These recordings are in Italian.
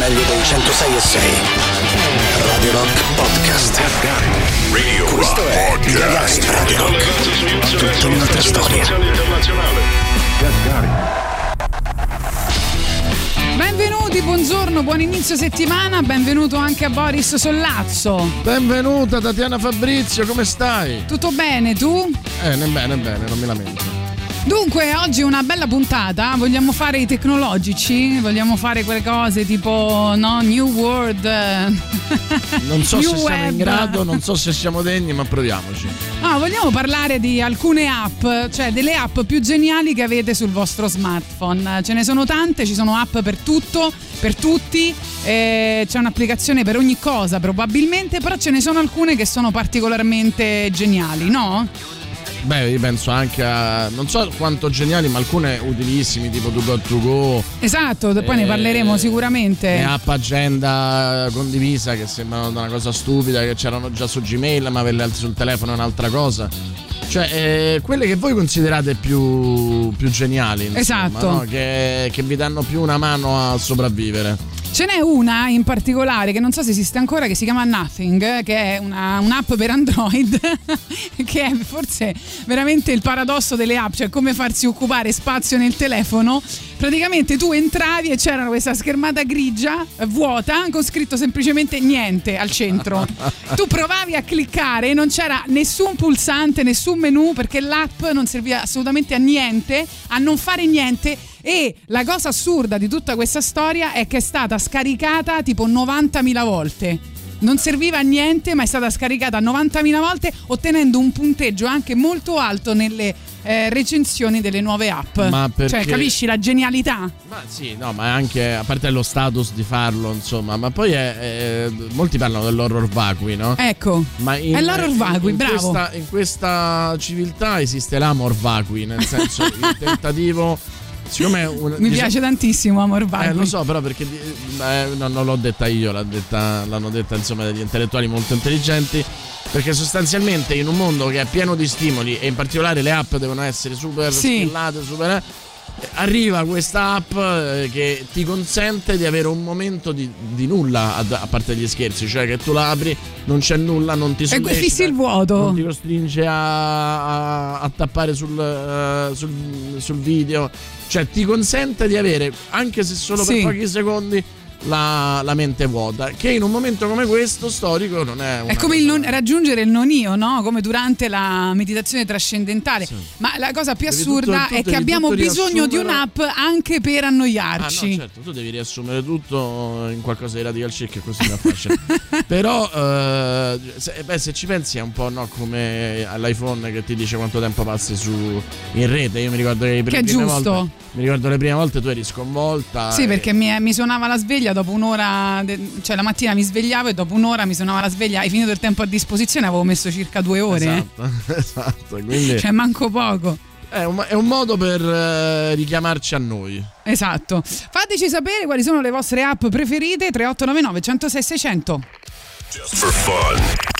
meglio dei 106 e 6. Radio Rock Podcast. Radio Questo Rock è Podcast. Gagarin Radio Rock. Tutta un'altra storia. Benvenuti, buongiorno, buon inizio settimana, benvenuto anche a Boris Sollazzo. Benvenuta Tatiana Fabrizio, come stai? Tutto bene, tu? Eh, bene, bene, non mi lamento. Dunque, oggi è una bella puntata, vogliamo fare i tecnologici, vogliamo fare quelle cose tipo no, New World. Non so New se siamo in Web. grado, non so se siamo degni, ma proviamoci. Ah, vogliamo parlare di alcune app, cioè delle app più geniali che avete sul vostro smartphone. Ce ne sono tante, ci sono app per tutto, per tutti, eh, c'è un'applicazione per ogni cosa probabilmente, però ce ne sono alcune che sono particolarmente geniali, no? Beh, io penso anche a. non so quanto geniali, ma alcune utilissimi, tipo To Go To Go. Esatto, poi ne eh, parleremo Le sicuramente. app agenda condivisa che sembrano una cosa stupida, che c'erano già su Gmail, ma averle sul telefono è un'altra cosa. Cioè, eh, quelle che voi considerate più, più geniali, insomma, Esatto. no? che, che vi danno più una mano a sopravvivere. Ce n'è una in particolare che non so se esiste ancora che si chiama Nothing, che è una- un'app per Android che è forse veramente il paradosso delle app, cioè come farsi occupare spazio nel telefono. Praticamente tu entravi e c'era questa schermata grigia, vuota, con scritto semplicemente niente al centro. tu provavi a cliccare, non c'era nessun pulsante, nessun menu perché l'app non serviva assolutamente a niente, a non fare niente e la cosa assurda di tutta questa storia è che è stata scaricata tipo 90.000 volte. Non serviva a niente, ma è stata scaricata 90.000 volte, ottenendo un punteggio anche molto alto nelle eh, recensioni delle nuove app. Ma perché- Cioè, capisci la genialità? Ma sì, no, ma anche a parte lo status di farlo, insomma, ma poi è, è- molti parlano dell'horror vacui, no? Ecco. Ma in, È l'horror vacui, in bravo. Questa, in questa civiltà esiste l'amor vacui, nel senso il tentativo. Siccome un- Mi diciamo- piace tantissimo Amor Vacui. Eh, lo so, però perché eh, no, non l'ho detta io, l'ha detta- l'hanno detta insomma degli intellettuali molto intelligenti. Perché sostanzialmente in un mondo che è pieno di stimoli e in particolare le app devono essere super Sì. skillate, super. eh, Arriva questa app eh, che ti consente di avere un momento di, di nulla a, a parte gli scherzi, cioè che tu la apri, non c'è nulla, non ti E sollecita, qui fissi il vuoto. non ti costringe a, a- a tappare sul, eh, sul, sul video, cioè ti consente di avere, anche se solo Sì. per pochi secondi, la, la mente vuota, che in un momento come questo storico non è È come il non- raggiungere il non io, no? Come durante la meditazione trascendentale. Sì. Ma la cosa più Devi assurda tutto- tu è che abbiamo bisogno di un'app anche per Ah, annoiarci. no, certo, tu devi riassumere tutto in qualcosa di radical chic e questo mi affascina. Però, eh, se, beh, se ci pensi è un po' no, come all'iPhone che ti dice quanto tempo passi su, in rete. Io mi ricordo che, le Che è giusto. volte, mi ricordo le prime volte tu eri sconvolta. Sì, e- perché mi, mi suonava la sveglia dopo un'ora, de- cioè la mattina mi svegliavo e dopo un'ora mi suonava la sveglia. Hai finito il tempo a disposizione, avevo messo circa due ore. Esatto, esatto. Quindi Cioè, manco poco. è, un, è un modo per eh, richiamarci a noi. Esatto. Fateci sapere quali sono le vostre app preferite. 3899 106 600. Just for fun.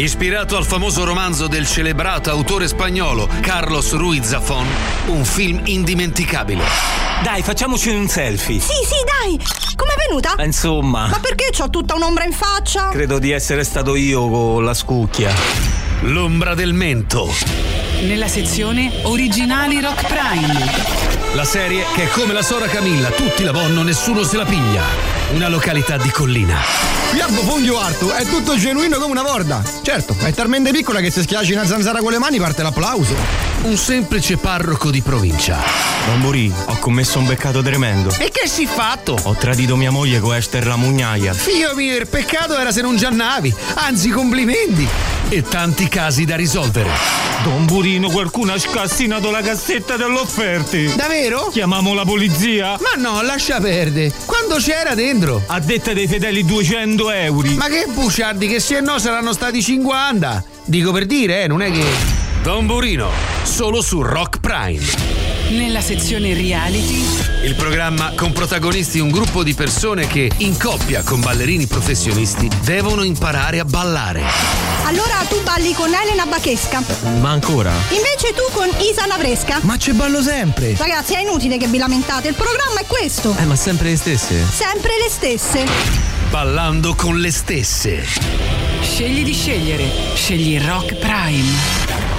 Ispirato al famoso romanzo del celebrato autore spagnolo Carlos Ruiz Zafón, un film indimenticabile. Dai, facciamoci un selfie. Sì, sì, dai! Com'è venuta? Eh, Insomma, Ma perché ho tutta un'ombra in faccia? credo di essere stato io con la scucchia. L'ombra del mento. Nella sezione originali Rock Prime. La serie che è come la sora Camilla, tutti la vonno, nessuno se la piglia. Una località di collina. Piabbo Fungio Artu è tutto genuino come una corda. Certo, è talmente piccola che se schiacci una zanzara con le mani parte l'applauso. Un semplice parroco di provincia. Don Burì, ho commesso un peccato tremendo. E che si fatto? Ho tradito mia moglie con Esther la mugnaia. Figlio mio, il peccato era se non giannavi. Anzi, complimenti. E tanti casi da risolvere. Don Burino, qualcuno ha scassinato la cassetta delle offerte. Davvero? Chiamiamo la polizia? Ma no, lascia perdere. Quando c'era dentro? A detta dei fedeli 200 euro. Ma che buciardi che se no saranno stati 50. Dico per dire, eh, non è che. Don Burino, solo su Rock Prime. Nella sezione reality Il programma con protagonisti un gruppo di persone che, in coppia con ballerini professionisti, devono imparare a ballare. Allora tu balli con Elena Bachesca. Ma ancora? Invece tu con Isa Navresca. Ma ci ballo sempre! Ragazzi, è inutile che vi lamentate, il programma è questo. Eh, ma sempre le stesse. Sempre le stesse. Ballando con le stesse. Scegli di scegliere. Scegli Rock Prime.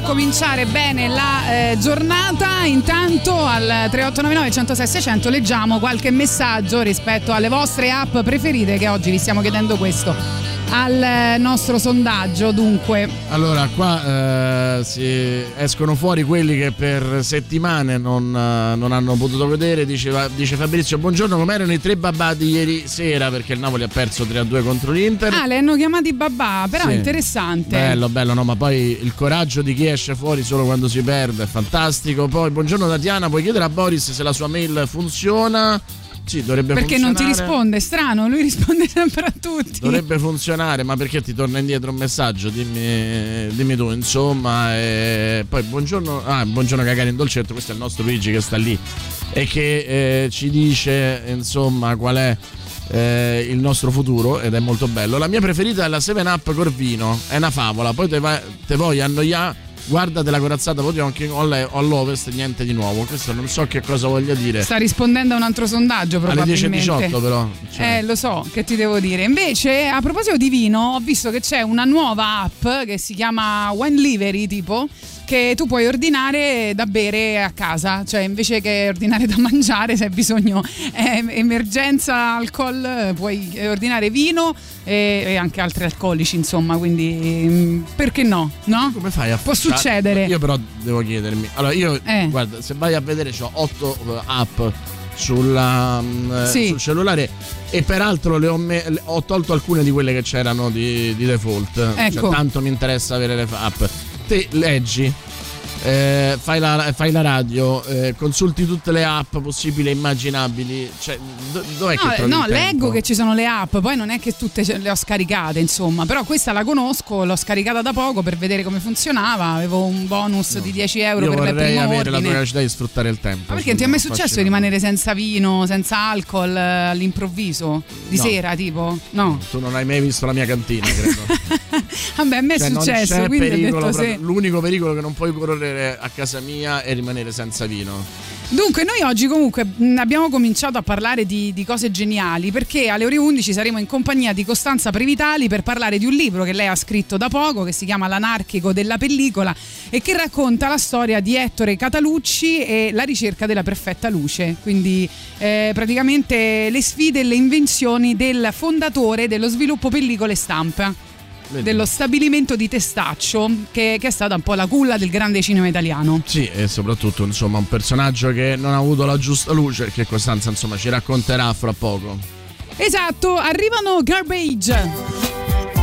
Per cominciare bene la eh, giornata, intanto al 3899 106 600 leggiamo qualche messaggio rispetto alle vostre app preferite che oggi vi stiamo chiedendo questo al nostro sondaggio. Dunque, Allora, qua eh, si escono fuori quelli che per settimane non, eh, non hanno potuto vedere. Diceva- dice Fabrizio, buongiorno, com'erano i tre babà di ieri sera? Perché il Napoli ha perso 3-2 contro l'Inter. ah, le hanno chiamati babà, però Sì. è interessante. Bello, bello, no, ma poi il coraggio di chi esce fuori solo quando si perde è fantastico. Poi, buongiorno Tatiana, puoi chiedere a Boris se la sua mail funziona? Sì, dovrebbe Perché non funzionare. ti risponde, è strano, lui risponde sempre a tutti. Dovrebbe funzionare, ma perché ti torna indietro un messaggio? Dimmi, dimmi tu, insomma. E poi buongiorno, ah, buongiorno Cagarin Dolcetto, questo è il nostro Luigi che sta lì e che eh, ci dice, insomma, qual è eh, il nostro futuro ed è molto bello. La mia preferita è la 7 Up Corvino, è una favola, poi te, vai, te vuoi annoiare. Guardate la corazzata Potionkin alle- all'Ovest, niente di nuovo. Questo non so che cosa voglia dire. Sta rispondendo a un altro sondaggio Alle probabilmente. 10.18 però. cioè. Eh, lo so, che ti devo dire. Invece, a proposito di vino, ho visto che c'è una nuova app che si chiama Wine Livery, tipo, che tu puoi ordinare da bere a casa, cioè invece che ordinare da mangiare, se hai bisogno è emergenza alcol, eh, puoi ordinare vino e, e anche altri alcolici, insomma, quindi mm, perché no? No? Come fai a Può Cioè, succedere. Io però devo chiedermi. Allora, io Eh. guarda, se vai a vedere ho otto eh, app sulla, mm, Sì. sul cellulare e peraltro le ho, me- ho tolto alcune di quelle che c'erano di, di default. Ecco. Cioè, tanto mi interessa avere le app. Te leggi. eh, fai, la, fai la radio, eh, consulti tutte le app possibili e immaginabili. Cioè, do- dov'è che No, trovi no, leggo che ci sono le app, poi non è che tutte le ho scaricate, insomma, però questa la conosco, l'ho scaricata da poco per vedere come funzionava, avevo un bonus di 10 euro Io per vorrei primo avere la ordine. tua capacità di sfruttare il tempo. Ma perché non ti è mai successo di rimanere senza vino, senza alcol eh, all'improvviso? Di No. sera, tipo? No. Tu non hai mai visto la mia cantina, credo. Vabbè, a me è Cioè, non successo, pericolo detto sì. L'unico pericolo che non puoi correre a casa mia è rimanere senza vino. Dunque, noi oggi comunque mh, abbiamo cominciato a parlare di, di cose geniali perché alle ore 11 saremo in compagnia di Costanza Previtali per parlare di un libro che lei ha scritto da poco che si chiama L'anarchico della pellicola e che racconta la storia di Ettore Catalucci e la ricerca della perfetta luce. Quindi eh, praticamente le sfide e le invenzioni del fondatore dello sviluppo pellicole stampa. Vedi. Dello stabilimento di Testaccio, che, che è stata un po' la culla del grande cinema italiano. Sì, e soprattutto insomma un personaggio che non ha avuto la giusta luce, che Costanza insomma ci racconterà fra poco. Esatto, arrivano Garbage.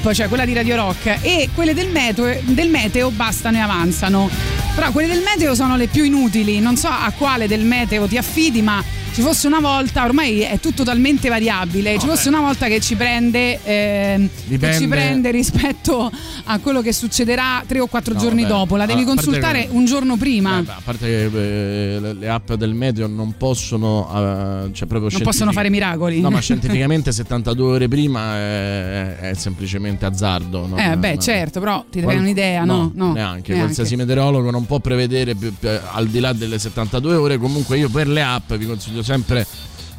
App, cioè quella di Radio Rock, e quelle del meteo, del meteo bastano e avanzano. Però quelle del meteo sono le più inutili. Non so a quale del meteo ti affidi, ma ci fosse una volta, ormai è tutto talmente variabile. Ci fosse una volta che ci prende, ehm, che ci prende rispetto a quello che succederà tre o quattro No, giorni vabbè. dopo. La devi A parte consultare che- un giorno prima. Beh, beh, a parte che eh, le- app del meteo non possono, eh, cioè proprio non possono fare miracoli. No, ma scientificamente 72 ore prima è, è semplicemente azzardo. no? Eh, beh, No. certo, però ti dai un'idea, no? No, neanche. Qualsiasi meteorologo non può prevedere più- più- al di là delle 72 ore. Comunque, io per le app vi consiglio sempre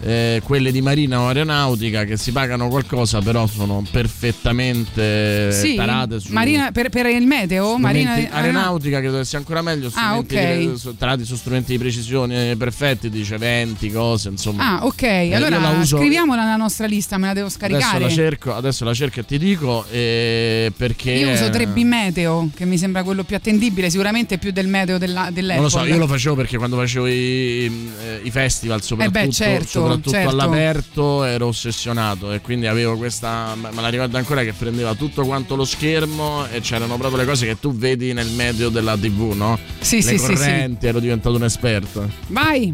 eh, quelle di Marina o Aeronautica che si pagano qualcosa, però sono perfettamente Sì, tarate su Marina, per, per il meteo? Marina, aeronautica credo che sia ancora meglio Ah, strumenti ok. di- su- tarati su strumenti di precisione perfetti dice venti cose insomma Ah, ok. Eh, allora la uso- scriviamola nella nostra lista, me la devo adesso scaricare. la cerco adesso la cerco e ti dico eh, perché Io uso 3B Meteo, che mi sembra quello più attendibile, sicuramente più del meteo della, dell'Apple. non lo so, io lo facevo perché quando facevo i, eh, i festival, soprattutto, Eh beh, certo, soprattutto certo. all'aperto, ero ossessionato e quindi avevo questa. Me la ricordo ancora che prendeva tutto quanto lo schermo e c'erano proprio le cose che tu vedi nel medio della TV, no? Sì, le sì, sì, correnti, ero diventato un esperto. Vai!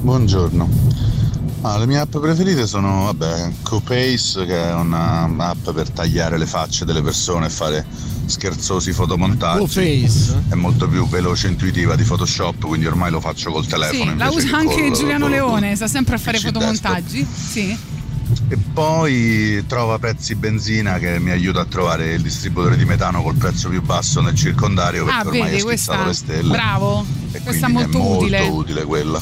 Buongiorno. Ah, le mie app preferite sono, vabbè, Copace, che è una app per tagliare le facce delle persone e fare scherzosi fotomontaggi. Copace? È molto più veloce e intuitiva di Photoshop, quindi ormai lo faccio col telefono. Sì, la usa che anche col- Giuliano col- Leone, sta sempre a fare fotomontaggi. Sì. E poi trova pezzi benzina che mi aiuta a trovare il distributore di metano col prezzo più basso nel circondario perché Ah, ormai vedi, è schizzato questa. le stelle. Bravo. E Questa è molto, è molto utile. utile quella.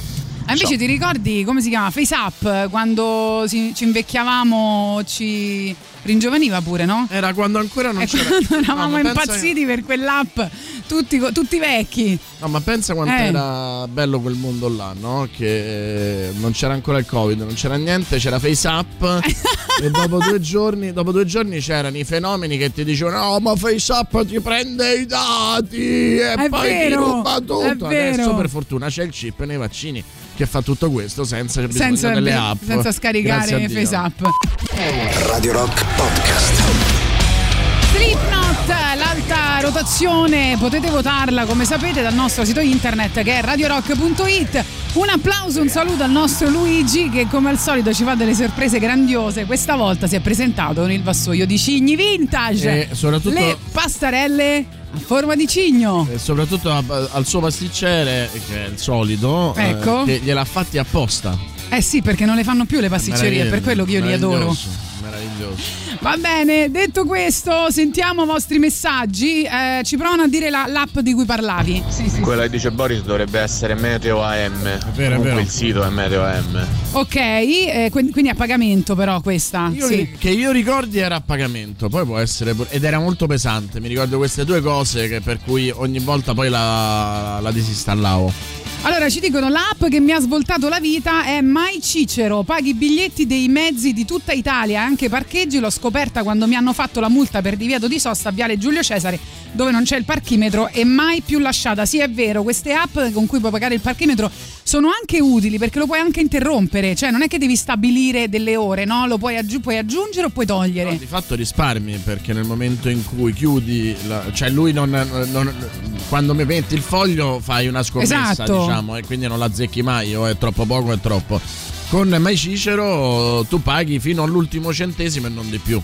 Ah, invece ti ricordi come si chiama? Face Up, quando si- ci invecchiavamo, ci ringiovaniva pure, no? Era quando ancora non E c'era. quando No, eravamo impazziti per quell'app, tutti, tutti vecchi. No, ma pensa quanto Eh. era bello quel mondo là, no? Che eh, non c'era ancora il Covid, non c'era niente, c'era FaceApp e dopo due giorni, dopo due giorni c'erano i fenomeni che ti dicevano "No, ma FaceApp ti prende i dati e È poi ti vero, ruba tutto". Adesso per fortuna c'è il chip nei vaccini che fa tutto questo senza bisogno Senza, delle app. senza scaricare a Dio. Face Up. Radio Rock Podcast. Slipknot, l'alta rotazione, potete votarla come sapete dal nostro sito internet che è radiorock.it. Un applauso, un saluto al nostro Luigi che come al solito ci fa delle sorprese grandiose. Questa volta si è presentato con il vassoio di cigni vintage. E soprattutto- Le pastarelle a forma di cigno. E soprattutto a- al suo pasticcere, che è il solito, eh, Ecco. che gliel'ha fatti apposta. Eh sì, perché non le fanno più le pasticcerie, è per quello che io li adoro. Meraviglioso. Va bene, detto questo, sentiamo i vostri messaggi. Eh, ci provano a dire la- l'app di cui parlavi. Sì, sì. Quella che dice Boris dovrebbe essere Meteo AM. vero, è Comunque vero. il sito è Meteo AM. Ok, eh, quindi a pagamento però questa. Io sì. Che io ricordi era a pagamento, poi può essere ed era molto pesante. Mi ricordo queste due cose che per cui ogni volta poi la, la disinstallavo. Allora ci dicono l'app che mi ha svoltato la vita è Mai Cicero, paghi i biglietti dei mezzi di tutta Italia, anche parcheggi, l'ho scoperta quando mi hanno fatto la multa per divieto di sosta a Viale Giulio Cesare dove non c'è il parchimetro e mai più lasciata. Sì è vero, queste app con cui puoi pagare il parchimetro sono anche utili perché lo puoi anche interrompere, cioè non è che devi stabilire delle ore, no? Lo puoi, aggiu- puoi aggiungere o puoi togliere. Di fatto risparmi perché nel momento in cui chiudi, la- cioè lui non, non- quando mi metti il foglio fai una scommessa, Esatto. diciamo, e quindi non la azzecchi mai, o è troppo poco è troppo. Con Mai Cicero tu paghi fino all'ultimo centesimo e non di più.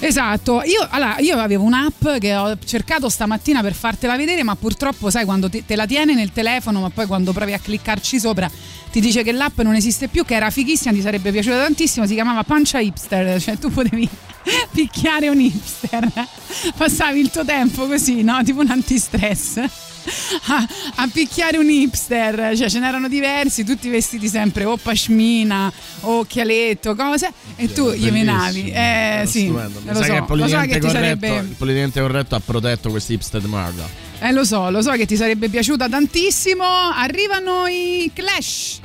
Esatto, io, allora, io avevo un'app che ho cercato stamattina per fartela vedere, ma purtroppo sai quando te, te la tiene nel telefono, ma poi quando provi a cliccarci sopra ti dice che l'app non esiste più, che era fighissima, ti sarebbe piaciuta tantissimo, si chiamava Pancia Hipster, cioè tu potevi picchiare un hipster, passavi il tuo tempo così, no? Tipo un antistress. A, a picchiare un hipster, cioè ce n'erano diversi, tutti vestiti sempre o pashmina o occhialetto, cose, e tu gli menavi. Eh sì, lo so, che il lo so che corretto, sarebbe il politicamente corretto ha protetto questi hipster di merda. Eh lo so, lo so che ti sarebbe piaciuta tantissimo. Arrivano i Clash.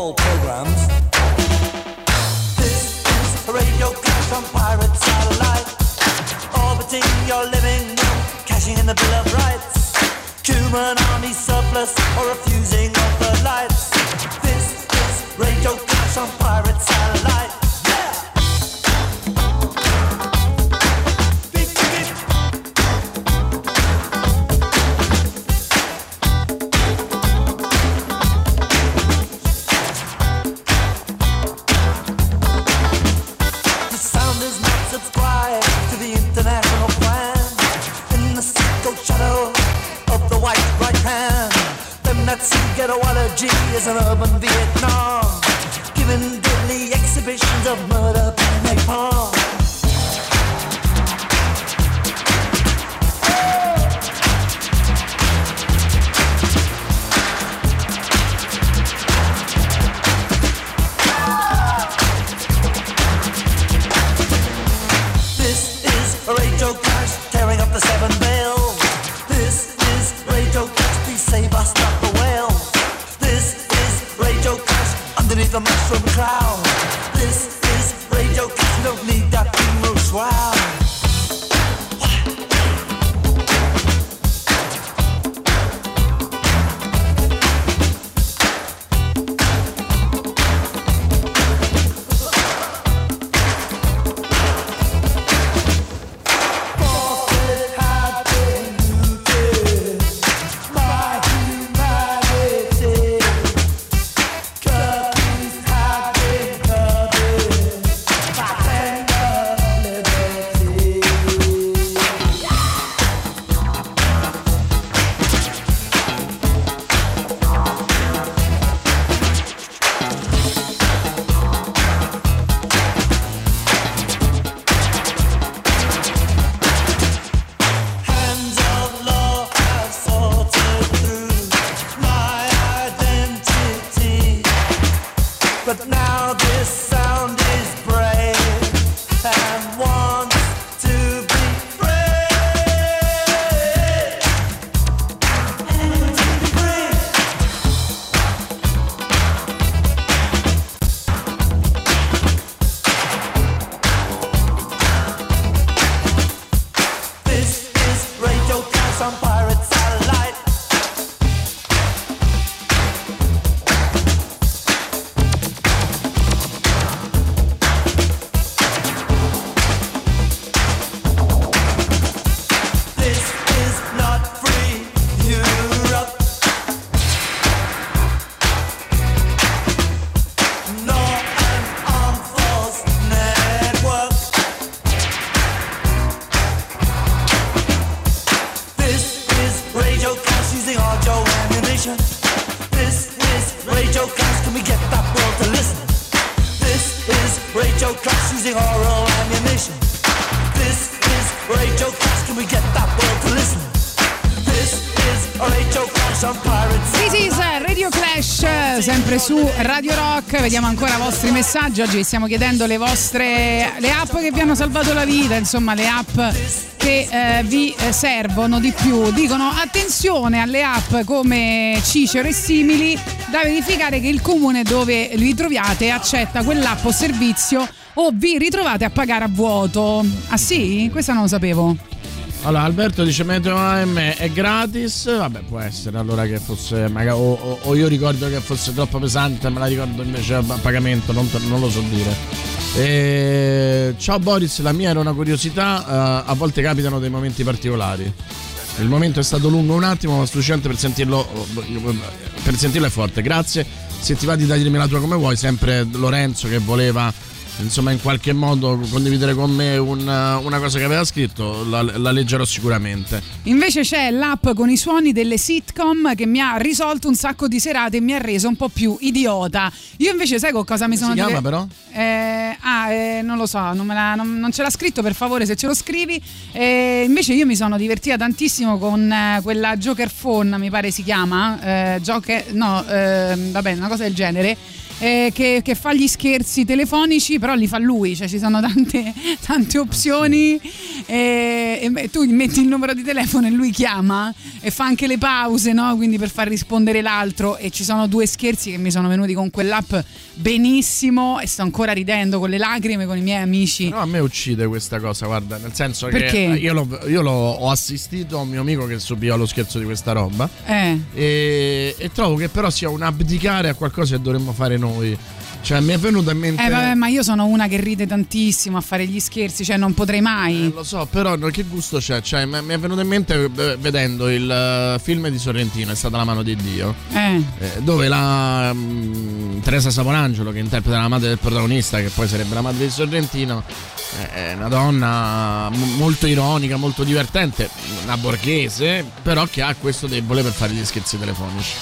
All programs. This is radio clash on pirate satellite, orbiting your living room, cashing in the Bill of Rights. Human army surplus or refusing of the lights. This is radio clash on pirate satellite. Technology is an urban Vietnam, giving deadly exhibitions of murder and napalm. Rock. Vediamo ancora i vostri messaggi. Oggi vi stiamo chiedendo le vostre le app che vi hanno salvato la vita, insomma, le app che eh, vi eh, servono di più. Dicono attenzione alle app come Cicero e simili da verificare che il comune dove vi troviate accetta quell'app o servizio o vi ritrovate a pagare a vuoto. Ah sì? Questa non lo sapevo. Allora, Alberto dice Meteo AM è gratis. Vabbè, può essere allora che fosse. Magari, o, o- o io ricordo che fosse troppo pesante, me la ricordo invece a pagamento, non, non lo so dire. E- Ciao Boris, la mia era una curiosità. eh, a volte capitano dei momenti particolari. Il momento è stato lungo un attimo, ma sufficiente per sentirlo. Per sentirlo è forte. Grazie. Se ti va di dirmi la tua come vuoi, sempre Lorenzo che voleva insomma in qualche modo condividere con me un- una cosa che aveva scritto, la, la leggerò sicuramente. Invece c'è l'app con i suoni delle sitcom che mi ha risolto un sacco di serate e mi ha reso un po' più idiota. Io invece sai con cosa mi sono si chiama dire- però? Eh, ah, eh, non lo so, non, me la- non- non ce l'ha scritto per favore se ce lo scrivi. Eh, invece io mi sono divertita tantissimo con eh, quella Joker Phone, mi pare si chiama. Eh, Joker, no, eh, vabbè, una cosa del genere. Eh, che, che fa gli scherzi telefonici, però li fa lui, cioè ci sono tante, tante opzioni. eh, e tu gli metti il numero di telefono e lui chiama e fa anche le pause, no? Quindi per far rispondere l'altro. E ci sono due scherzi che mi sono venuti con quell'app benissimo e sto ancora ridendo con le lacrime con i miei amici. No, a me uccide questa cosa, guarda, nel senso Perché? che io, l'ho- io l'ho- ho assistito a un mio amico che subiva lo scherzo di questa roba Eh. e, e trovo che però sia un abdicare a qualcosa che dovremmo fare noi. definitely Cioè, mi è venuto in mente. Eh vabbè, ma io sono una che ride tantissimo a fare gli scherzi, cioè non potrei mai. Eh, Lo so, però che gusto c'è? Cioè, mi è venuto in mente eh, vedendo il eh, film di Sorrentino, è stata la mano di Dio. Eh. eh, dove la mm, Teresa Savolangelo, che interpreta la madre del protagonista, che poi sarebbe la madre di Sorrentino, eh, è una donna m- molto ironica, molto divertente, una borghese, però che ha questo debole per fare gli scherzi telefonici.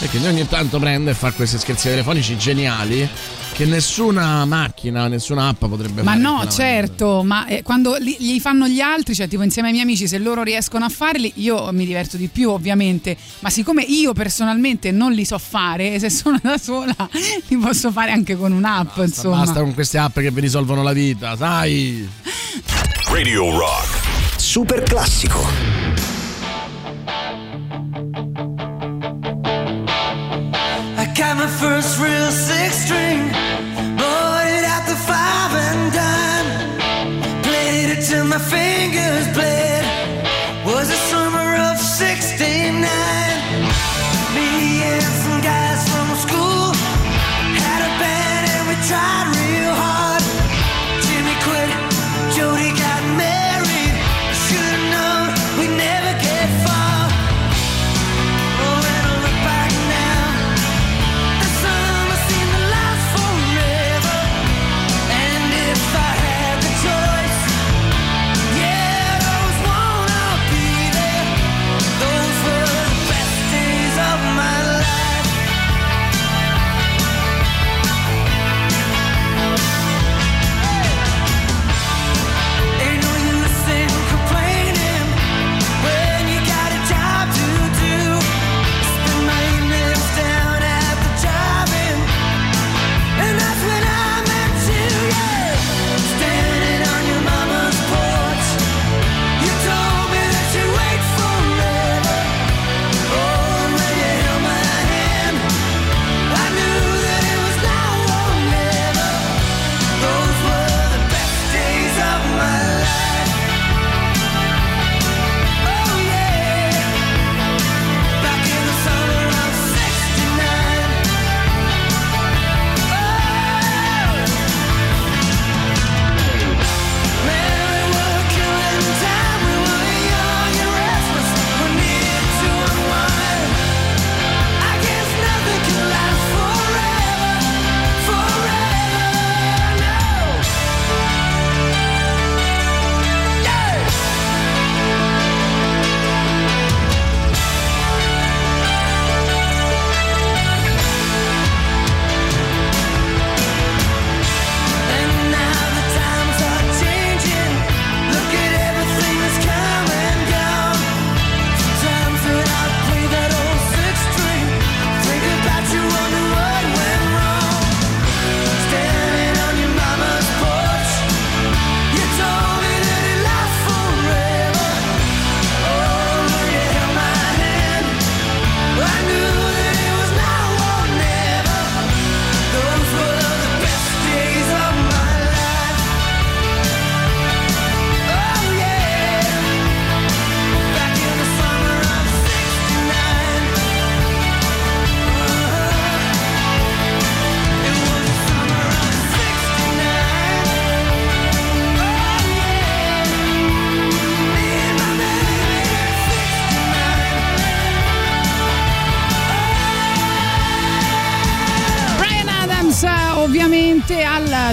E quindi ogni tanto prende e fa questi scherzi telefonici geniali che nessuna macchina, nessuna app potrebbe Ma fare. in no, certo, ma eh, quando li, li fanno gli altri, cioè tipo insieme ai miei amici, se loro riescono a farli, io mi diverto di più ovviamente, ma siccome io personalmente non li so fare, se sono da sola li posso fare anche con un'app, insomma. Basta con queste app che vi risolvono la vita, sai? Radio Rock. Super classico. My first real six string, bought it at the five and dime. Played it till my fingers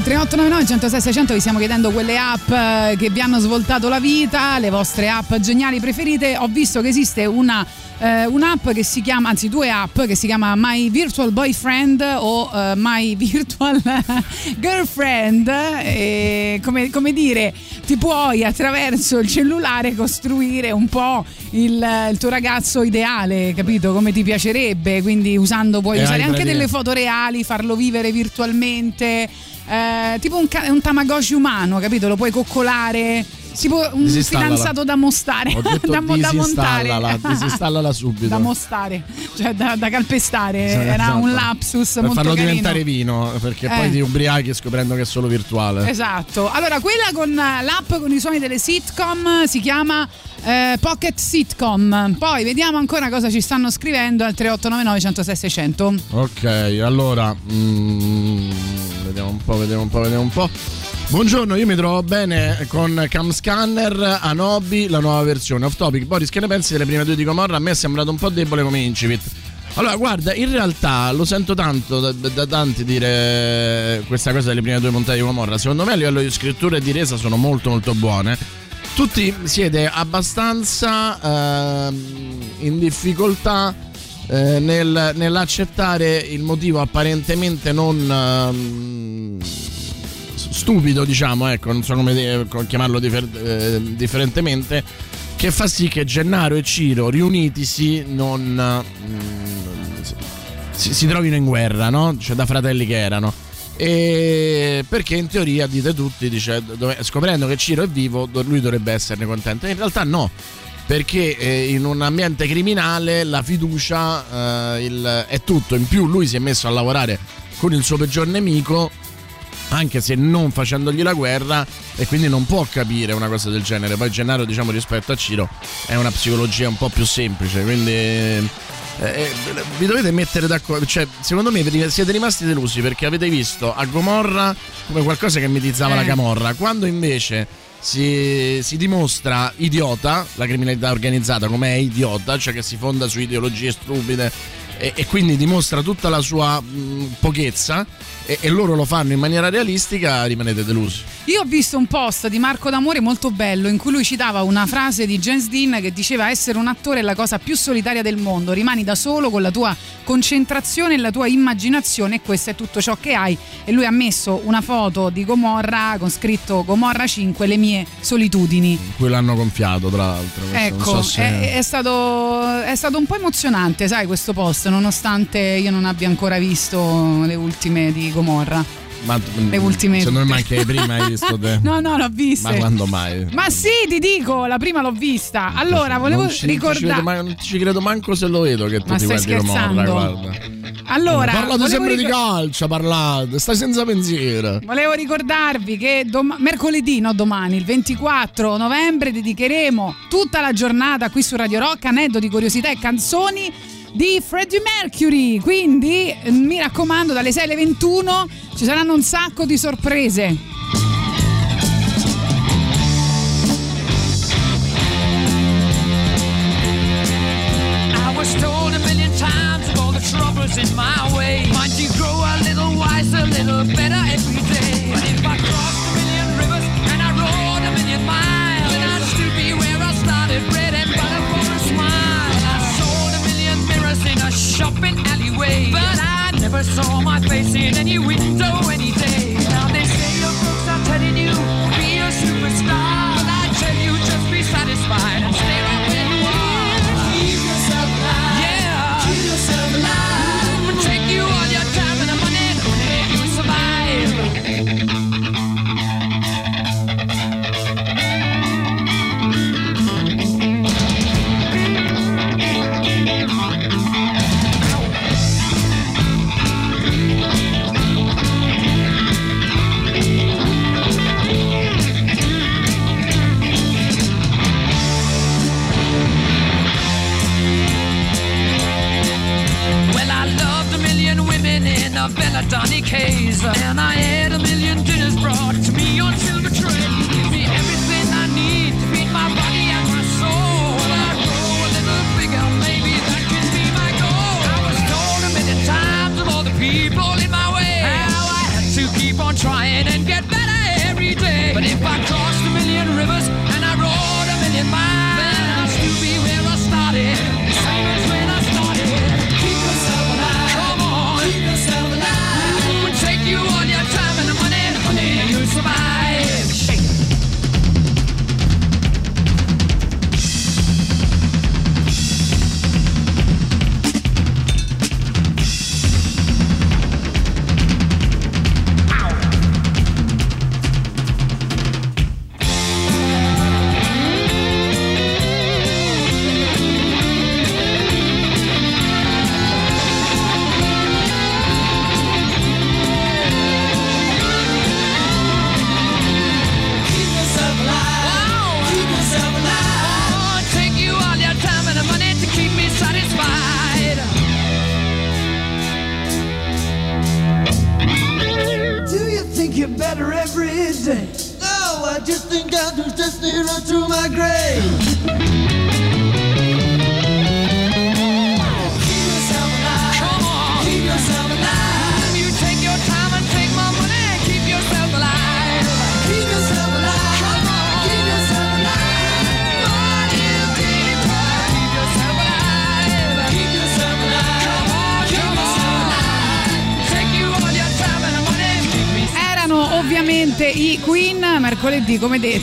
3899 106 600 vi stiamo chiedendo quelle app eh, che vi hanno svoltato la vita, le vostre app geniali preferite. Ho visto che esiste una eh, un'app che si chiama, anzi due app che si chiama My Virtual Boyfriend o eh, My Virtual Girlfriend. E come, come dire, ti puoi attraverso il cellulare costruire un po' il, il tuo ragazzo ideale, capito? Come ti piacerebbe. Quindi usando, puoi E usare anche delle foto reali, farlo vivere virtualmente. Eh, tipo un, ca- un tamagotchi umano, capito? Lo puoi coccolare. Tipo un fidanzato da mostare. Da, mo- da montare. disinstallala subito. da mostare, cioè da, da calpestare. Esatto, Era esatto. un lapsus Per molto farlo carino. diventare vino, perché Eh. poi ti ubriachi scoprendo che è solo virtuale. Esatto. Allora, quella con l'app con i suoni delle sitcom si chiama eh, Pocket Sitcom. Poi vediamo ancora cosa ci stanno scrivendo al 3899 106 600. Ok, allora mm, vediamo un po', vediamo un po', vediamo un po'. Buongiorno, io mi trovo bene con Cam Scanner, Anobi, la nuova versione. Off topic, Boris, che ne pensi delle prime due di Gomorra? A me è sembrato un po' debole come incipit. Allora, guarda, in realtà lo sento tanto da, da tanti dire questa cosa delle prime due puntate di Gomorra. Secondo me a livello di scrittura e di resa sono molto molto buone. Tutti siete abbastanza ehm, in difficoltà eh, nel- nell'accettare il motivo apparentemente non ehm, stupido, diciamo, ecco, non so come de- chiamarlo differ- eh, differentemente, che fa sì che Gennaro e Ciro riunitisi non mm, si, si trovino in guerra, no? Cioè da fratelli che erano. E perché in teoria dite tutti, dice, dove- scoprendo che Ciro è vivo, lui dovrebbe esserne contento. In realtà no, perché eh, in un ambiente criminale la fiducia eh, il- è tutto. In più lui si è messo a lavorare con il suo peggior nemico, anche se non facendogli la guerra, e quindi non può capire una cosa del genere. Poi Gennaro, diciamo, rispetto a Ciro, è una psicologia un po' più semplice, quindi... eh, vi dovete mettere d'accordo, cioè secondo me siete rimasti delusi perché avete visto a Gomorra come qualcosa che mitizzava Eh. la Camorra, quando invece si, si dimostra idiota, la criminalità organizzata come è idiota, cioè che si fonda su ideologie stupide e, e quindi dimostra tutta la sua mh, pochezza e, e loro lo fanno in maniera realistica, rimanete delusi. Io ho visto un post di Marco D'Amore molto bello in cui lui citava una frase di James Dean che diceva essere un attore è la cosa più solitaria del mondo, rimani da solo con la tua concentrazione e la tua immaginazione e questo è tutto ciò che hai e lui ha messo una foto di Gomorra con scritto Gomorra 5 le mie solitudini. In cui l'hanno gonfiato, tra l'altro. Ecco, so se- è, è stato, è stato un po' emozionante, sai, questo post, nonostante io non abbia ancora visto le ultime di Gomorra. Ma le ultime Secondo me tutte. anche prima hai visto te. No, no, l'ho vista. Ma quando mai? Ma sì, ti dico, la prima l'ho vista. Allora, volevo non ci, non ci credo ricordare. ma- non ci credo manco se lo vedo che tu Ma ti guardi Gomorra, guarda. Allora, parlate sempre di ricor- calcio, parlate, stai senza pensiero. volevo ricordarvi che dom- mercoledì, no domani, il 24 novembre, dedicheremo tutta la giornata qui su Radio Rock, aneddoti, curiosità e canzoni di Freddie Mercury. Quindi eh, mi raccomando, dalle 6 alle 21 ci saranno un sacco di sorprese. In my way. Might you grow a little wiser, a little better every day. But if I crossed shopping alleyway, but I never saw my face in any window any day. Women in a Belladonna case. And I had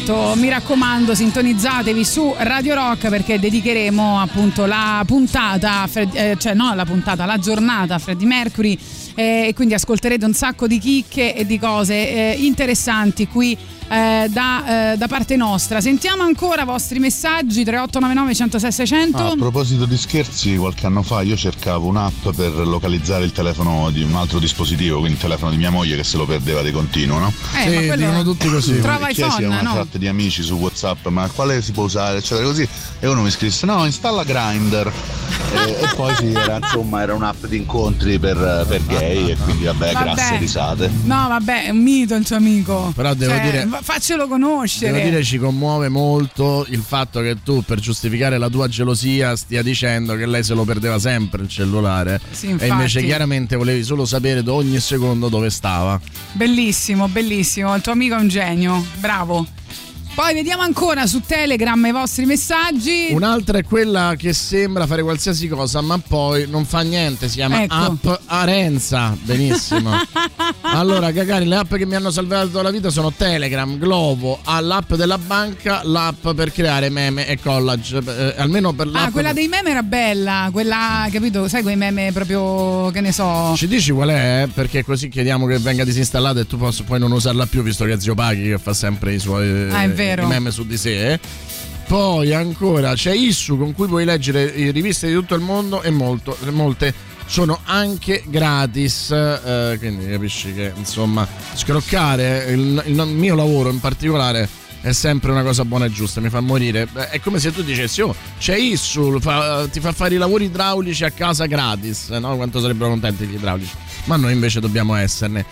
detto, mi raccomando, sintonizzatevi su Radio Rock perché dedicheremo appunto la puntata, eh, cioè no, la puntata, la giornata a Freddie Mercury. eh, E quindi ascolterete un sacco di chicche e di cose eh, interessanti qui eh, da, eh, da parte nostra. Sentiamo ancora i vostri messaggi 3899 106 600. Ah, a proposito di scherzi, qualche anno fa io cercavo un'app per localizzare il telefono di un altro dispositivo, quindi il telefono di mia moglie che se lo perdeva di continuo, no? Eh, ma quello- Trova Chiesi a iPhone, una no? chat di amici su WhatsApp, ma quale si può usare, eccetera così. E uno mi scrisse: No, installa Grindr. E, e poi sì, era, insomma, era un'app di incontri per, per gay e quindi vabbè, Vabbè. grasse risate. No, vabbè, è un mito il suo amico. Però devo Cioè, dire- faccelo conoscere. Devo dire ci commuove molto il fatto che tu per giustificare la tua gelosia stia dicendo che lei se lo perdeva sempre il cellulare Sì, e invece chiaramente volevi solo sapere da ogni secondo dove stava. Bellissimo, bellissimo. Il tuo amico è un genio. Bravo. Poi vediamo ancora su Telegram i vostri messaggi. Un'altra è quella che sembra fare qualsiasi cosa ma poi non fa niente, si chiama Ecco. App Arenza. Benissimo. allora, cagari, le app che mi hanno salvato la vita sono Telegram, Glovo, ah, l'app della banca, l'app per creare meme e collage. Eh, almeno per l'app Ah, quella dei meme era bella, quella, capito? Sai quei meme proprio, che ne so. Ci dici qual è? Perché così chiediamo che venga disinstallata e tu posso poi non usarla più, visto che è Zio Paghi che fa sempre i suoi Ah, è vero. I meme su di sé. Poi ancora c'è Issu con cui puoi leggere eh, riviste di tutto il mondo e molto, molte sono anche gratis. eh, quindi capisci che insomma scroccare il, il mio lavoro in particolare è sempre una cosa buona e giusta, mi fa morire. È come se tu dicessi, oh, c'è Issu, fa- ti fa fare i lavori idraulici a casa gratis, no? Quanto sarebbero contenti gli idraulici. Ma noi invece dobbiamo esserne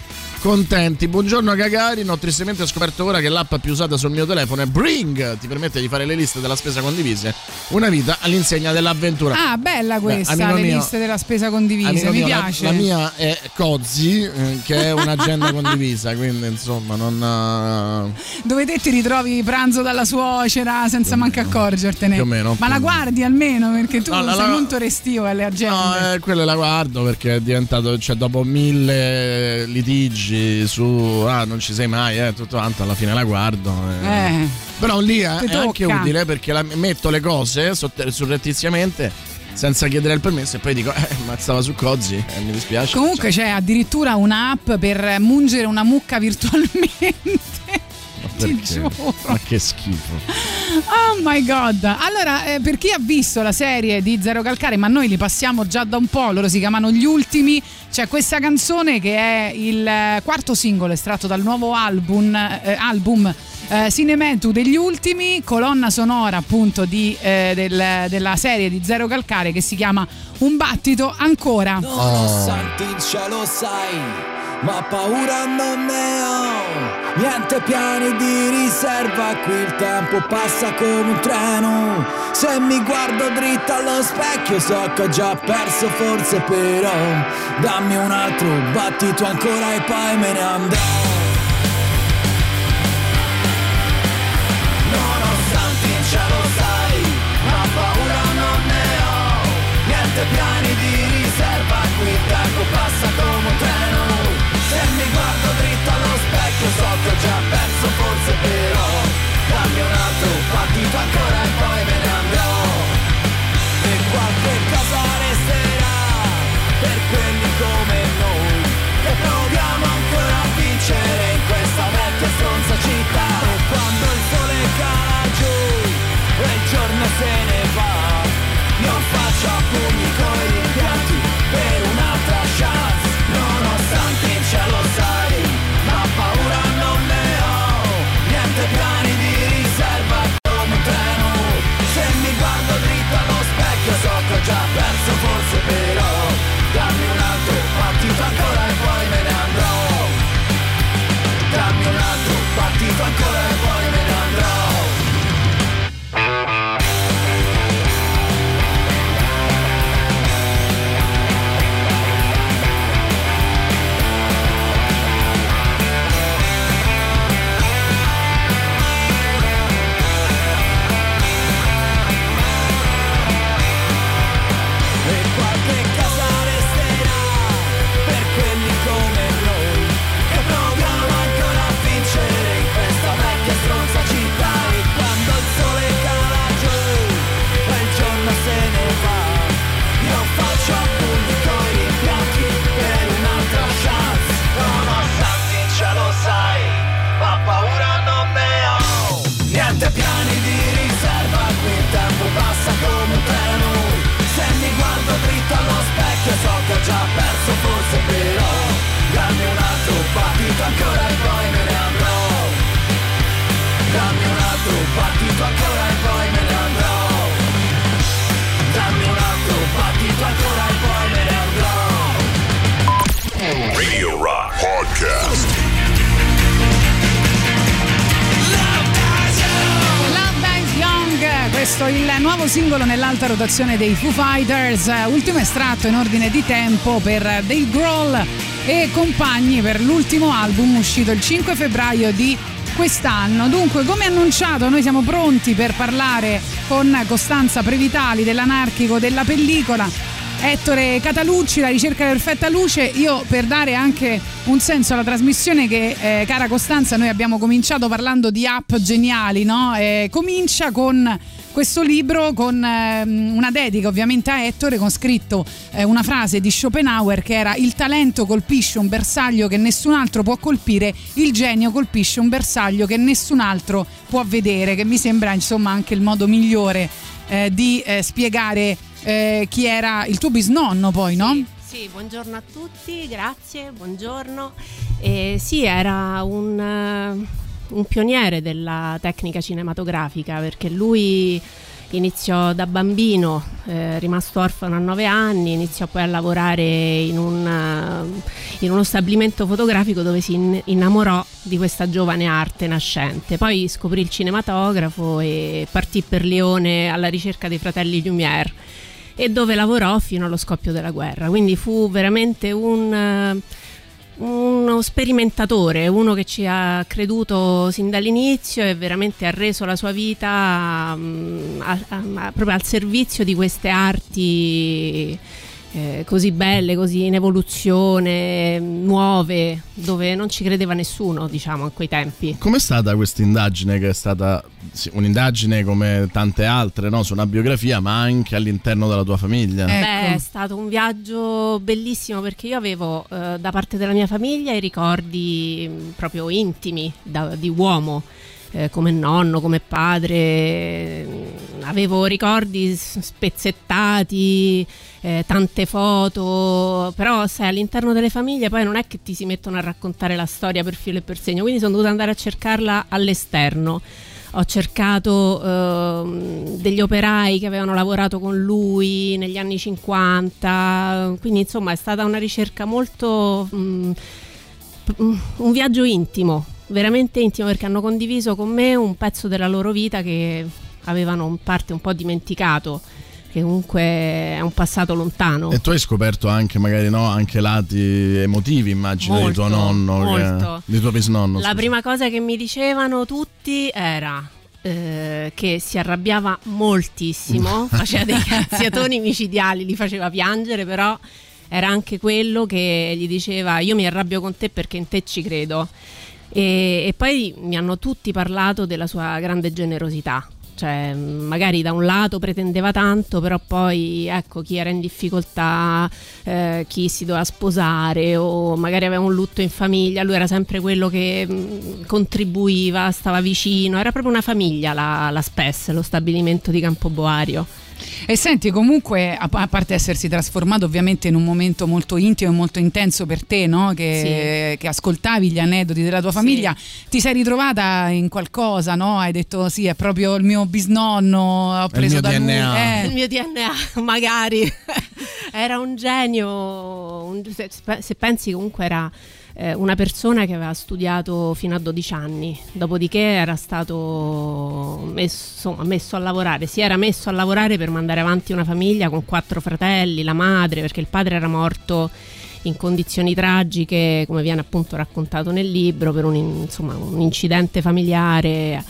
contenti. Buongiorno Gagarin, ho tristemente scoperto ora che l'app più usata sul mio telefono è Bring, ti permette di fare le liste della spesa condivise, una vita all'insegna dell'avventura. Ah, bella questa, amico le mio- liste della spesa condivisa, mi mio, la- piace. La, mia è Cozzi, eh, che è un'agenda condivisa, quindi insomma non... eh, Dove te ti ritrovi pranzo dalla suocera senza manco accorgertene. Più o meno, Ma la guardi almeno perché tu No, la- sei la- molto restio alle agende. No, eh, quelle la guardo perché è diventato, cioè dopo mille litigi su, ah non ci sei mai, eh, tutto quanto, alla fine la guardo. eh. Eh. Però lì eh, Ti è anche utile perché la- metto le cose surrettiziamente senza chiedere il permesso e poi dico, eh, ma stava su Cozzi, eh, mi dispiace. Comunque c'è addirittura un'app per mungere una mucca virtualmente. Cioè, ti perché? giuro. Ma che schifo. Oh my god! Allora, eh, per chi ha visto la serie di Zero Calcare, ma noi li passiamo già da un po', loro si chiamano Gli Ultimi, c'è questa canzone che è il eh, quarto singolo estratto dal nuovo album, eh, album eh, Cinemetu degli Ultimi, colonna sonora appunto di, eh, del- della serie di Zero Calcare che si chiama Un battito ancora. Santi in cielo sai, ma paura non ne ho. Niente piani di riserva, qui il tempo passa come un treno. Se mi guardo dritta allo specchio so che ho già perso forse però. Dammi un altro battito ancora e poi me ne andrò. Nonostante in cielo sai, ma paura non ne ho. Niente piani di riserva, qui il tempo passa come un treno. Però. Altro partito ancora stessa come un treno. Se mi guardo dritto allo specchio so che ho già perso forse però Dammi un altro partito ancora e poi me ne andrò. Dammi un altro partito ancora e questo, il nuovo singolo nell'alta rotazione dei Foo Fighters, eh, ultimo estratto in ordine di tempo per Dave Grohl e compagni per l'ultimo album uscito il 5 febbraio di quest'anno. Dunque, come annunciato, noi siamo pronti per parlare con Costanza Previtali dell'anarchico della pellicola. Ettore Catalucci, la ricerca perfetta luce. Io per dare anche un senso alla trasmissione che, eh, cara Costanza, noi abbiamo cominciato parlando di app geniali, no? Eh, comincia con questo libro con ehm, una dedica ovviamente a Ettore con scritto eh, una frase di Schopenhauer che era il talento colpisce un bersaglio che nessun altro può colpire, il genio colpisce un bersaglio che nessun altro può vedere, che mi sembra insomma anche il modo migliore eh, di eh, spiegare eh, chi era il tuo bisnonno poi, no? Sì, buongiorno a tutti, grazie, buongiorno. Eh, sì, era un, eh, un pioniere della tecnica cinematografica perché lui iniziò da bambino, eh, rimasto orfano a nove anni, iniziò poi a lavorare in, un, eh, in uno stabilimento fotografico dove si in- innamorò di questa giovane arte nascente. Poi scoprì il cinematografo e partì per Lione alla ricerca dei fratelli Lumière e dove lavorò fino allo scoppio della guerra. Quindi fu veramente un, eh, uno sperimentatore, uno che ci ha creduto sin dall'inizio e veramente ha reso la sua vita mm, a- a- proprio al servizio di queste arti. Eh, così belle, così in evoluzione, nuove, dove non ci credeva nessuno, diciamo, a quei tempi. Com'è stata questa indagine che è stata sì, un'indagine come tante altre, no? su una biografia, ma anche all'interno della tua famiglia? Beh, è stato un viaggio bellissimo perché io avevo eh, da parte della mia famiglia i ricordi mh, proprio intimi da- di uomo. eh, come nonno, come padre, mh, avevo ricordi spezzettati, eh, tante foto, però sai all'interno delle famiglie poi non è che ti si mettono a raccontare la storia per filo e per segno, quindi sono dovuta andare a cercarla all'esterno. Ho cercato ehm, degli operai che avevano lavorato con lui negli anni 50, quindi insomma è stata una ricerca molto... mm, un viaggio intimo, veramente intimo perché hanno condiviso con me un pezzo della loro vita che avevano in parte un po' dimenticato, che comunque è un passato lontano. E tu hai scoperto anche magari no, anche lati emotivi, immagino, di tuo Molto, nonno, che- molto. di tuo bisnonno. La scusa. prima cosa che mi dicevano tutti era eh, che si arrabbiava moltissimo, faceva dei cazziatoni micidiali, li faceva piangere, però era anche quello che gli diceva io mi arrabbio con te perché in te ci credo. E, e poi mi hanno tutti parlato della sua grande generosità. Cioè, magari da un lato pretendeva tanto, però poi ecco chi era in difficoltà, eh, chi si doveva sposare o magari aveva un lutto in famiglia, lui era sempre quello che mh, contribuiva, stava vicino, era proprio una famiglia la, la SPES, lo stabilimento di Campoboario. E senti, comunque, a a parte essersi trasformato ovviamente in un momento molto intimo e molto intenso per te, no? che, che ascoltavi gli aneddoti della tua famiglia, ti sei ritrovata in qualcosa, no? Hai detto sì, è proprio il mio bisnonno, ho preso mio da lui. DNA. eh. Il mio DNA, magari. era un genio, un- se, se pensi comunque era eh, una persona che aveva studiato fino a 12 anni, dopodiché era stato messo, messo a lavorare, si era messo a lavorare per mandare avanti una famiglia con quattro fratelli, la madre, perché il padre era morto in condizioni tragiche, come viene appunto raccontato nel libro, per un, in- insomma, un incidente familiare.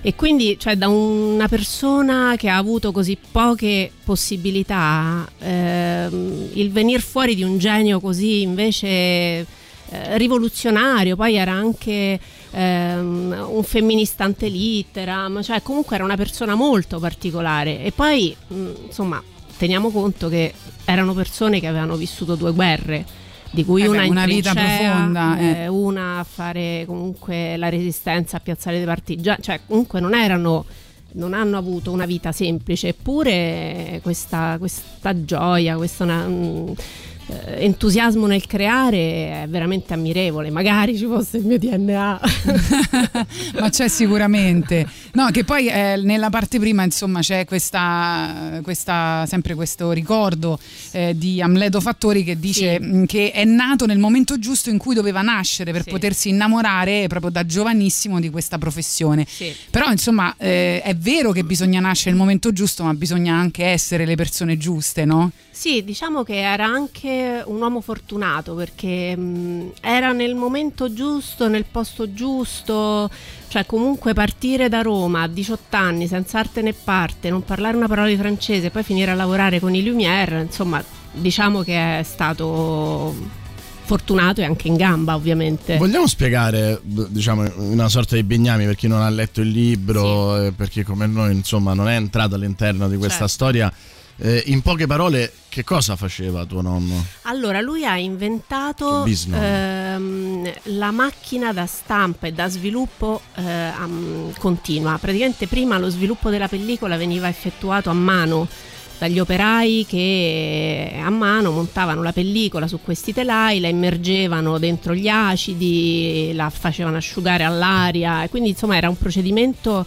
E quindi, cioè, da una persona che ha avuto così poche possibilità, ehm, il venire fuori di un genio così invece eh, rivoluzionario, poi era anche ehm, un femminista litteram, cioè comunque era una persona molto particolare. E poi, mh, insomma, teniamo conto che erano persone che avevano vissuto due guerre di cui Eh beh, una in una vita profonda, eh. eh, una a fare comunque la resistenza a Piazzale dei Partigiani, cioè comunque non erano non hanno avuto una vita semplice, eppure questa, questa gioia, questa una- mm, eh, entusiasmo nel creare è veramente ammirevole. Magari ci fosse il mio DNA. ma c'è sicuramente. No, che poi eh, nella parte prima, insomma, c'è questa, questa- sempre questo ricordo eh, di Amleto Fattori che dice mh, che è nato nel momento giusto in cui doveva nascere per potersi innamorare proprio da giovanissimo di questa professione. Però, insomma, eh, è vero che bisogna nascere nel momento giusto, ma bisogna anche essere le persone giuste, no? Sì, diciamo che era anche un uomo fortunato perché mh, era nel momento giusto, nel posto giusto, cioè comunque partire da Roma a 18 anni senza arte né parte, non parlare una parola di francese e poi finire a lavorare con i Lumière, insomma, diciamo che è stato fortunato e anche in gamba ovviamente. Vogliamo spiegare, diciamo, una sorta di bignami per chi non ha letto il libro, eh, per chi come noi, insomma, non è entrato all'interno di questa Certo. storia. Eh, in poche parole, che cosa faceva tuo nonno? Allora, lui ha inventato ehm, la macchina da stampa e da sviluppo eh, continua. Praticamente prima lo sviluppo della pellicola veniva effettuato a mano dagli operai che a mano montavano la pellicola su questi telai, la immergevano dentro gli acidi, la facevano asciugare all'aria quindi insomma era un procedimento